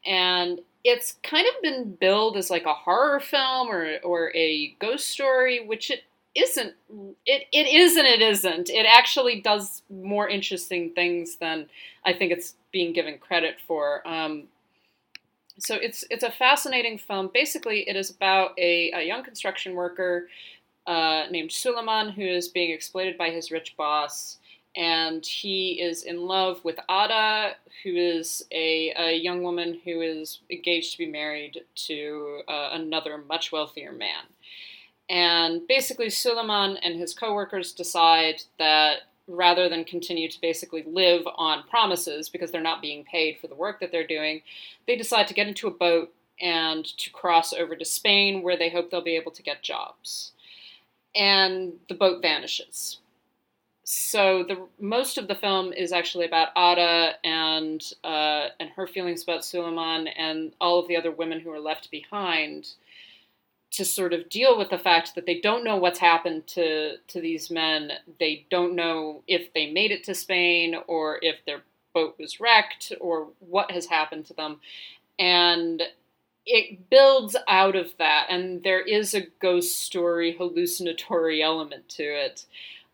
S9: and it's kind of been billed as like a horror film or or a ghost story, which it isn't it, it is and it isn't. It actually does more interesting things than i think it's being given credit for. Um, so it's it's a fascinating film. Basically it is about a, a young construction worker uh, named suleiman who is being exploited by his rich boss and he is in love with Ada, who is a, a young woman who is engaged to be married to uh, another much wealthier man. And basically, Suleiman and his coworkers decide that rather than continue to basically live on promises because they're not being paid for the work that they're doing, they decide to get into a boat and to cross over to Spain where they hope they'll be able to get jobs. And the boat vanishes. So the most of the film is actually about Ada and uh, and her feelings about Suleiman and all of the other women who are left behind to sort of deal with the fact that they don't know what's happened to to these men. They don't know if they made it to Spain or if their boat was wrecked or what has happened to them. And it builds out of that and there is a ghost story hallucinatory element to it.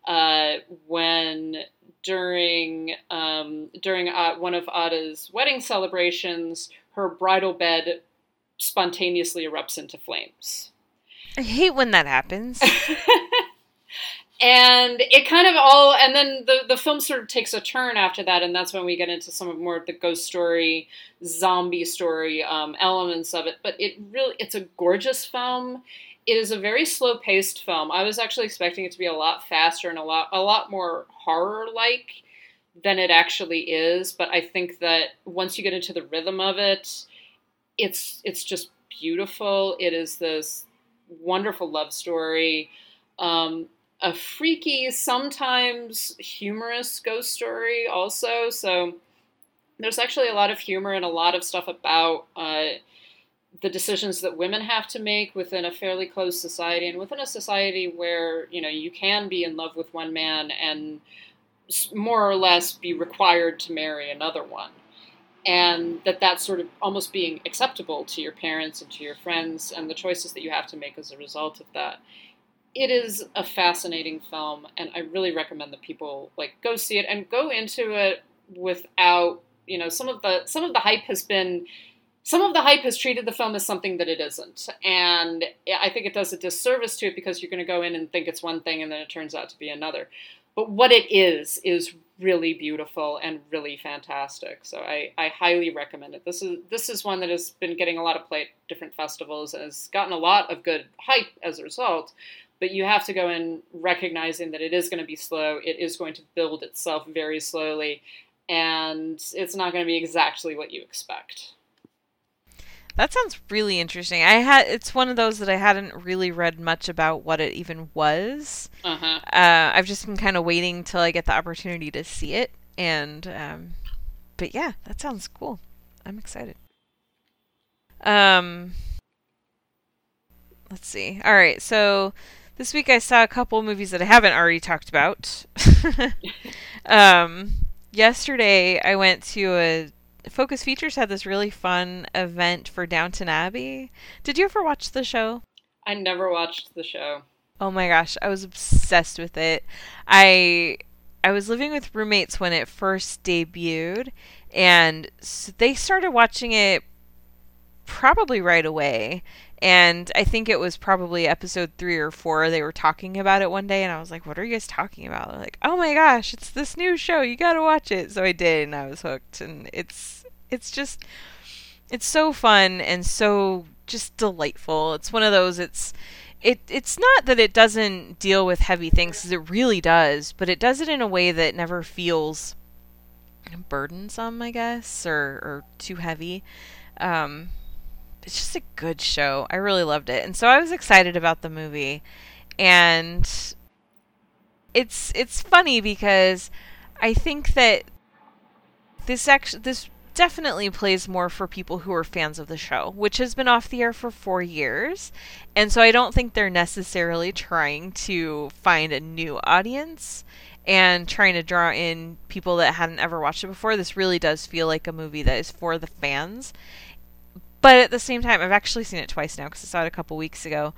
S9: Uh, when during um, during uh, one of Ada's wedding celebrations, her bridal bed spontaneously erupts into flames.
S8: I hate when that happens.
S9: and it kind of all and then the, the film sort of takes a turn after that and that's when we get into some of more of the ghost story zombie story um, elements of it but it really it's a gorgeous film it is a very slow paced film. I was actually expecting it to be a lot faster and a lot a lot more horror like than it actually is but i think that once you get into the rhythm of it it's it's just beautiful. It is this wonderful love story. Um, a freaky, sometimes humorous ghost story, also. So there's actually a lot of humor and a lot of stuff about uh, the decisions that women have to make within a fairly closed society and within a society where you know you can be in love with one man and more or less be required to marry another one. And that that's sort of almost being acceptable to your parents and to your friends and the choices that you have to make as a result of that. It is a fascinating film and i really recommend that people like go see it and go into it without you know some of the some of the hype has been some of the hype has treated the film as something that it isn't. And I think it does a disservice to it because you're going to go in and think it's one thing and then it turns out to be another. But what it is, is really beautiful and really fantastic. So I, I highly recommend it. This is this is one that has been getting a lot of play at different festivals and has gotten a lot of good hype as a result. But you have to go in recognizing that it is going to be slow. It is going to build itself very slowly, and it's not going to be exactly what you expect.
S8: That sounds really interesting. I had it's one of those that I hadn't really read much about what it even was.
S9: Uh-huh.
S8: Uh, I've just been kind of waiting till I get the opportunity to see it, and um, but yeah, that sounds cool. I'm excited. Um, let's see. All right, so this week I saw a couple movies that I haven't already talked about. um, yesterday I went to a Focus Features had this really fun event for Downton Abbey. Did you ever watch the show?
S9: I never watched the show.
S8: Oh my gosh, I was obsessed with it. I I was living with roommates when it first debuted and they started watching it probably right away. And I think it was probably episode three or four. They were talking about it one day, and I was like, "What are you guys talking about?" They're like, "Oh my gosh, it's this new show. You gotta watch it." So I did, and I was hooked. And it's it's just it's so fun and so just delightful. It's one of those. It's it it's not that it doesn't deal with heavy things, because it really does, but it does it in a way that never feels burdensome, I guess, or or too heavy. Um, it's just a good show. I really loved it. And so I was excited about the movie. And it's it's funny because I think that this actually this definitely plays more for people who are fans of the show, which has been off the air for 4 years. And so I don't think they're necessarily trying to find a new audience and trying to draw in people that hadn't ever watched it before. This really does feel like a movie that is for the fans but at the same time, I've actually seen it twice now because I saw it a couple weeks ago.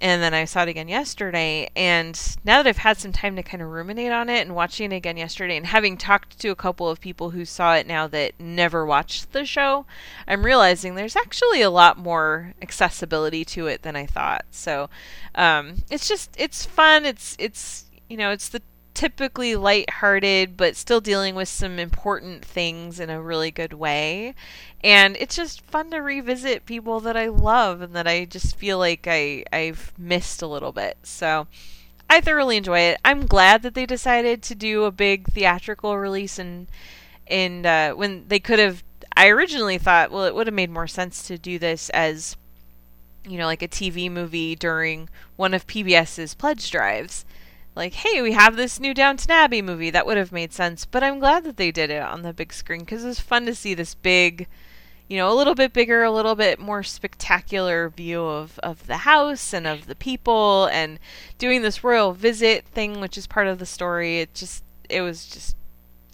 S8: And then I saw it again yesterday. And now that I've had some time to kind of ruminate on it and watching it again yesterday, and having talked to a couple of people who saw it now that never watched the show, I'm realizing there's actually a lot more accessibility to it than I thought. So um, it's just, it's fun. It's, it's, you know, it's the typically light-hearted but still dealing with some important things in a really good way. And it's just fun to revisit people that I love and that I just feel like I I've missed a little bit. So I thoroughly enjoy it. I'm glad that they decided to do a big theatrical release and and uh, when they could have I originally thought well it would have made more sense to do this as you know like a TV movie during one of PBS's pledge drives like, hey, we have this new Downton Abbey movie. That would have made sense. But I'm glad that they did it on the big screen because it's fun to see this big, you know, a little bit bigger, a little bit more spectacular view of, of the house and of the people and doing this royal visit thing, which is part of the story. It just, it was just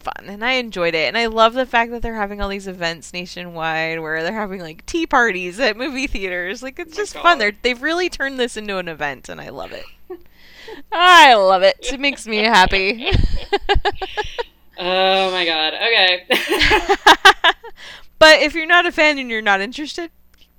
S8: fun and I enjoyed it. And I love the fact that they're having all these events nationwide where they're having like tea parties at movie theaters. Like, it's oh just fun. They're, they've really turned this into an event and I love it. I love it. It makes me happy.
S9: oh my god. Okay.
S8: but if you're not a fan and you're not interested,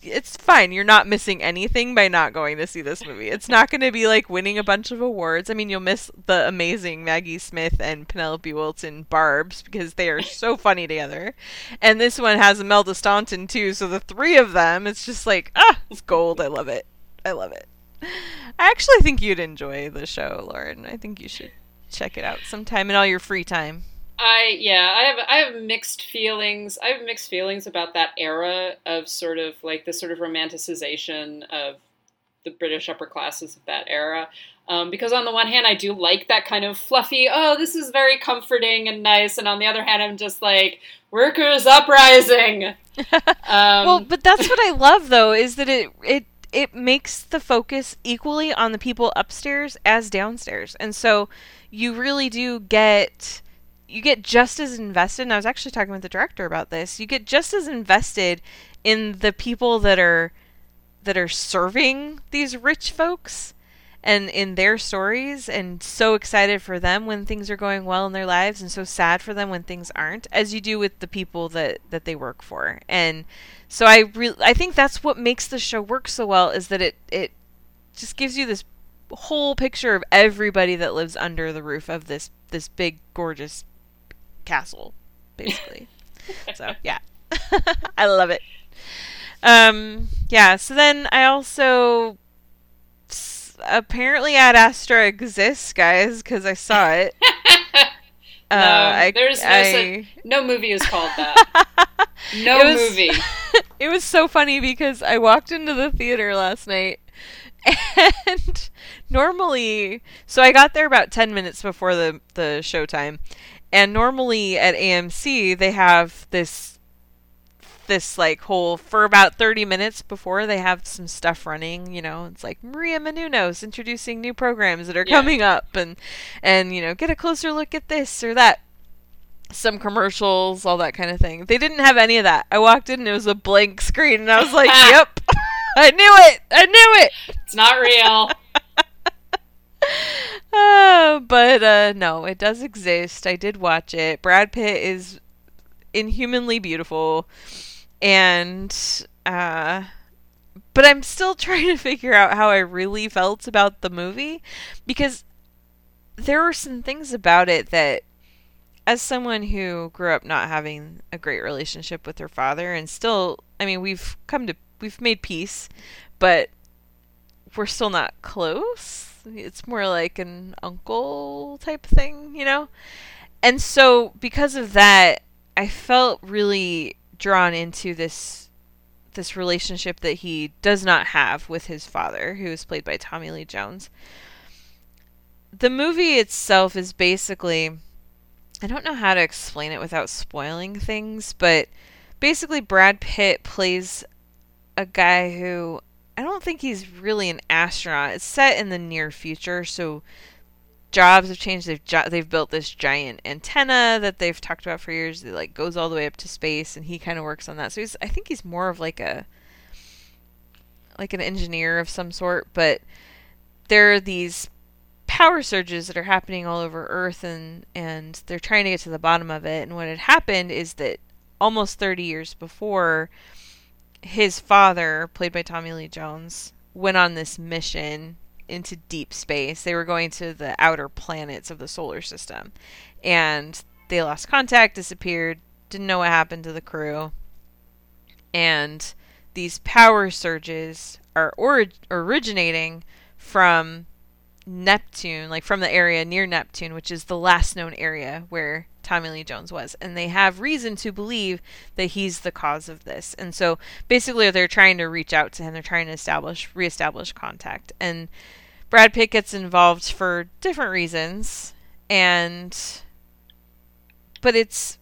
S8: it's fine. You're not missing anything by not going to see this movie. It's not going to be like winning a bunch of awards. I mean, you'll miss the amazing Maggie Smith and Penelope Wilton Barbs because they are so funny together. And this one has Imelda Staunton too, so the three of them, it's just like, ah, it's gold. I love it. I love it. I actually think you'd enjoy the show, Lauren. I think you should check it out sometime in all your free time.
S9: I yeah, I have I have mixed feelings. I have mixed feelings about that era of sort of like the sort of romanticization of the British upper classes of that era. Um, because on the one hand, I do like that kind of fluffy, oh, this is very comforting and nice, and on the other hand, I'm just like workers uprising.
S8: um, well, but that's what I love though is that it it it makes the focus equally on the people upstairs as downstairs. And so you really do get you get just as invested and I was actually talking with the director about this. You get just as invested in the people that are that are serving these rich folks and in their stories and so excited for them when things are going well in their lives and so sad for them when things aren't as you do with the people that that they work for. And so i re- i think that's what makes the show work so well is that it it just gives you this whole picture of everybody that lives under the roof of this this big gorgeous castle basically. So yeah. I love it. Um yeah so then i also apparently ad astra exists guys because i saw it
S9: no,
S8: Uh, I-
S9: there's no,
S8: I-
S9: such- no movie is called that. No
S8: It was-
S9: movie.
S8: it was so funny because I walked into the theater last night and normally so I got there about 10 minutes before the the showtime and normally at AMC they have this this like whole for about 30 minutes before they have some stuff running you know it's like maria menounos introducing new programs that are
S9: Yeah.
S8: coming up and and you know get a closer look at this or that some commercials all that kind of thing they didn't have any of that i walked in and it was a blank screen and i was like yep i knew it i knew it
S9: It's not real.
S8: uh, but uh, no, it does exist. I did watch it. Brad Pitt is inhumanly beautiful, and uh, but I'm still trying to figure out how I really felt about the movie because there were some things about it that, as someone who grew up not having a great relationship with her father, and still, I mean, we've come to we've made peace, but we're still not close. It's more like an uncle type thing, you know? And so because of that, I felt really drawn into this this relationship that he does not have with his father, who is played by Tommy Lee Jones. The movie itself is basically I don't know how to explain it without spoiling things, but basically Brad Pitt plays a guy who I don't think he's really an astronaut. It's set in the near future, so jobs have changed. They've gi- they've built this giant antenna that they've talked about for years. That like goes all the way up to space, and he kind of works on that. So he's I think he's more of like a like an engineer of some sort. But there are these power surges that are happening all over Earth, and and they're trying to get to the bottom of it. And what had happened is that almost 30 years before his father, played by Tommy Lee Jones, went on this mission into deep space. They were going to the outer planets of the solar system. And they lost contact, disappeared, didn't know what happened to the crew. And these power surges are ori- originating from Neptune, like from the area near Neptune, which is the last known area where Tommy Lee Jones was. And they have reason to believe that he's the cause of this. And so basically they're trying to reach out to him. They're trying to establish reestablish contact. And Brad Pitt gets involved for different reasons. And but it's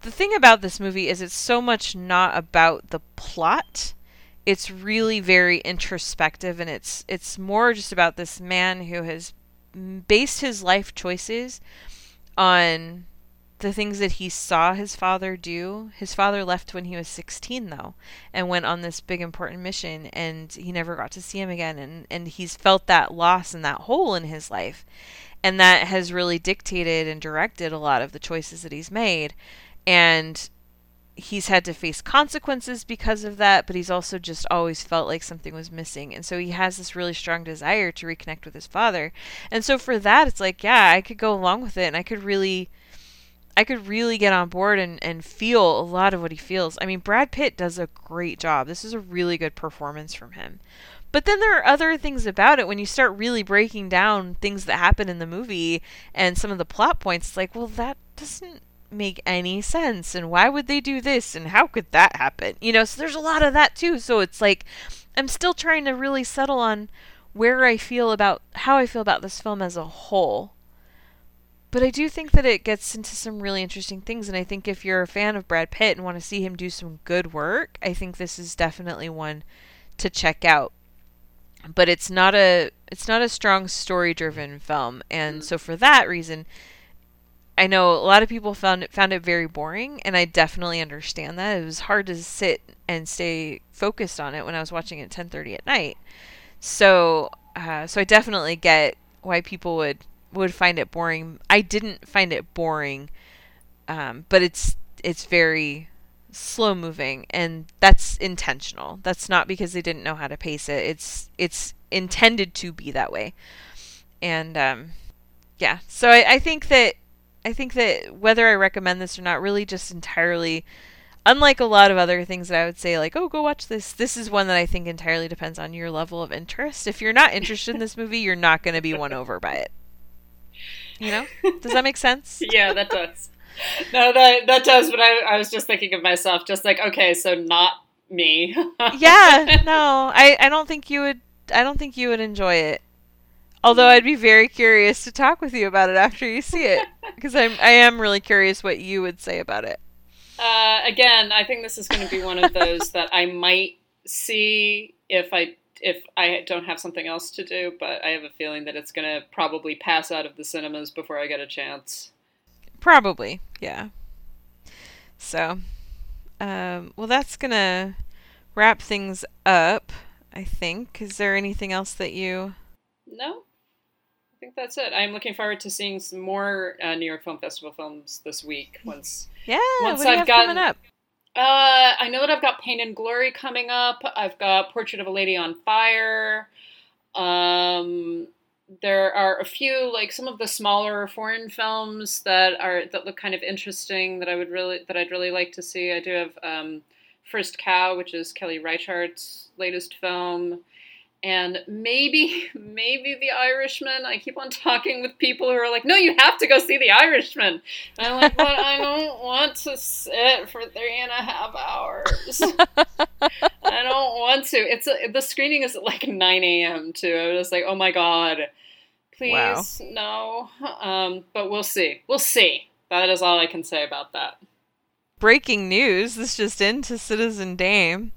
S8: the thing about this movie is it's so much not about the plot it's really very introspective and it's it's more just about this man who has based his life choices on the things that he saw his father do. His father left when he was 16 though and went on this big important mission and he never got to see him again and and he's felt that loss and that hole in his life. And that has really dictated and directed a lot of the choices that he's made and he's had to face consequences because of that, but he's also just always felt like something was missing. And so he has this really strong desire to reconnect with his father. And so for that, it's like, yeah, I could go along with it and I could really. I could really get on board and, and feel a lot of what he feels. I mean, Brad Pitt does a great job. This is a really good performance from him. But then there are other things about it when you start really breaking down things that happen in the movie and some of the plot points. It's like, well, that doesn't make any sense and why would they do this and how could that happen you know so there's a lot of that too so it's like i'm still trying to really settle on where i feel about how i feel about this film as a whole but i do think that it gets into some really interesting things and i think if you're a fan of brad pitt and want to see him do some good work i think this is definitely one to check out but it's not a it's not a strong story driven film and so for that reason I know a lot of people found it found it very boring, and I definitely understand that. It was hard to sit and stay focused on it when I was watching it at 10:30 at night. So uh, so I definitely get why people would would find it boring. I didn't find it boring, um, but it's it's very slow moving, and that's intentional. That's not because they didn't know how to pace it. It's it's intended to be that way, and um, yeah. So I, I think that I think that whether I recommend this or not really just entirely unlike a lot of other things that I would say like, "Oh, go watch this." This is one that I think entirely depends on your level of interest. If you're not interested in this movie, you're not going to be won over by it. You know? Does that make sense?
S9: yeah, that does. No, that that does. But I, I was just thinking of myself, just like, okay, so not me.
S8: yeah, no, I I don't think you would. I don't think you would enjoy it. Although I'd be very curious to talk with you about it after you see it, because I'm I am really curious what you would say about it.
S9: Uh, again, I think this is going to be one of those that I might see if I if I don't have something else to do, but I have a feeling that it's going to probably pass out of the cinemas before I get a chance.
S8: Probably, yeah. So, um, well, that's gonna wrap things up. I think. Is there anything else that you?
S9: No, I think that's it. I'm looking forward to seeing some more uh, New York Film Festival films this week. Once,
S8: yeah,
S9: once
S8: what do you
S9: I've
S8: have
S9: gotten,
S8: coming up?
S9: Uh, I know that I've got Pain and Glory coming up. I've got Portrait of a Lady on Fire. Um, there are a few like some of the smaller foreign films that are that look kind of interesting that I would really that I'd really like to see. I do have um, First Cow, which is Kelly Reichardt's latest film, and maybe maybe The Irishman. I keep on talking with people who are like, "No, you have to go see The Irishman." And I'm like, "But I don't want to sit for three and a half hours. I don't want to." It's a, the screening is at like 9 a.m. too. I was just like, "Oh my god." Please, no. Um, but we'll see. We'll see. That is all I can say about that.
S8: Breaking news! This just into Citizen Dame.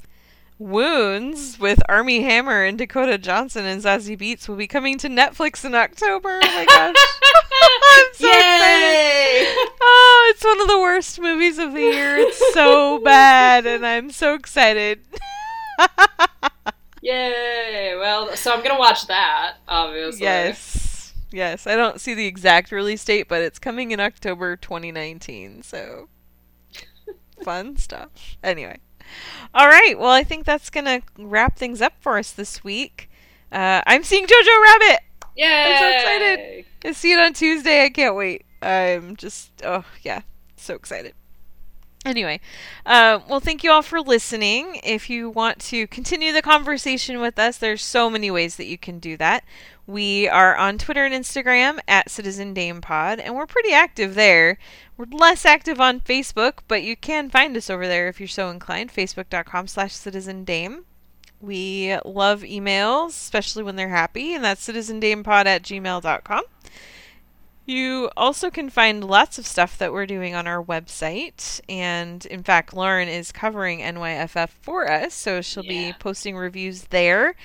S8: Wounds with Armie Hammer and Dakota Johnson and Zazie Beetz will be coming to Netflix in October. Oh my gosh. I'm so
S9: Yay!
S8: excited. Oh, it's one of the worst movies of the year. It's so bad and I'm so excited.
S9: Yay! Well, so I'm gonna watch that, obviously.
S8: Yes. Yes. I don't see the exact release date, but it's coming in October 2019. So fun stuff. Anyway. All right. Well, I think that's going to wrap things up for us this week. Uh, I'm seeing Jojo Rabbit.
S9: Yeah.
S8: I'm so excited. I see it on Tuesday. I can't wait. I'm just, oh, yeah, so excited. Anyway, uh, well, thank you all for listening. If you want to continue the conversation with us, there's so many ways that you can do that. We are on Twitter and Instagram at Citizen Dame Pod, and we're pretty active there. We're less active on Facebook, but you can find us over there if you're so inclined. Facebook.com slash Citizen Dame. We love emails, especially when they're happy, and that's citizendamepod at gmail.com. You also can find lots of stuff that we're doing on our website. And in fact, Lauren is covering NYFF for us, so she'll
S9: Yeah.
S8: be posting reviews there.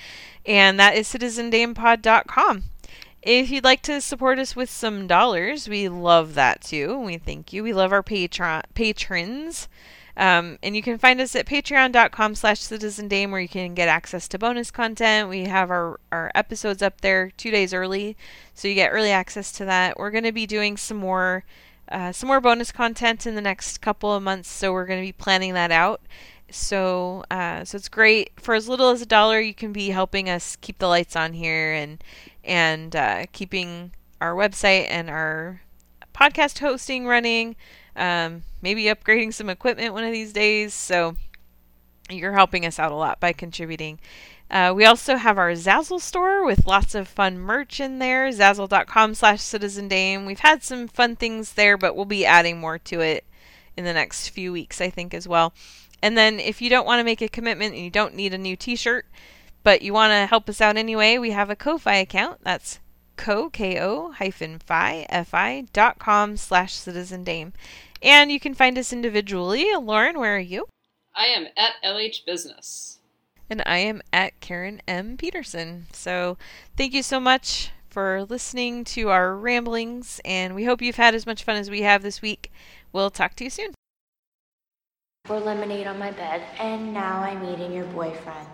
S8: And that is citizendamepod.com. If you'd like to support us with some dollars, we love that too. We thank you. We love our patron patrons. Um, and you can find us at patreon.com slash citizendame where you can get access to bonus content. We have our, our episodes up there two days early, so you get early access to that. We're going to be doing some more uh, some more bonus content in the next couple of months, so we're going to be planning that out. So uh, so it's great for as little as a dollar. You can be helping us keep the lights on here and and uh, keeping our website and our podcast hosting running. Um, maybe upgrading some equipment one of these days. So you're helping us out a lot by contributing. Uh, we also have our Zazzle store with lots of fun merch in there. Zazzle.com slash Citizen Dame. We've had some fun things there, but we'll be adding more to it in the next few weeks, I think, as well. And then if you don't want to make a commitment and you don't need a new t-shirt, but you want to help us out anyway, we have a Ko-Fi account. That's co, K-O hyphen fi, F-I dot com slash Citizen Dame. And you can find us individually. Lauren, where are you?
S9: I am at LH Business.
S8: And I am at Karen M. Peterson. So thank you so much for listening to our ramblings, and we hope you've had as much fun as we have this week. We'll talk to you soon.
S10: Pour lemonade on my bed, and now I'm eating your boyfriend.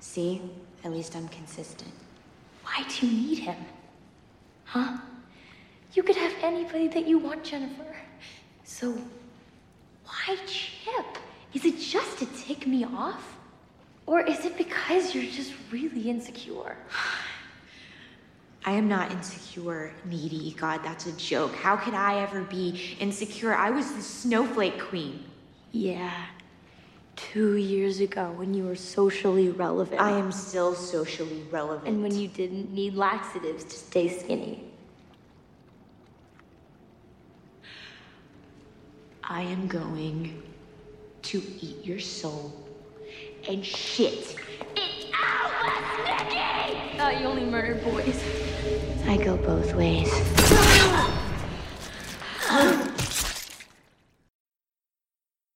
S10: See? At least I'm consistent. Why do you need him? Huh? You could have anybody that you want, Jennifer. So, why Chip? Is it just to tick me off? Or is it because you're just really insecure?
S11: I am not insecure, needy. God, that's a joke. How could I ever be insecure? I was the snowflake queen.
S10: Yeah. Two years ago when you were socially relevant.
S11: I am still socially relevant.
S10: And when you didn't need laxatives to stay skinny.
S11: I am going to eat your soul and shit it out, Needy!
S10: Thought you only murdered boys.
S11: I go both ways.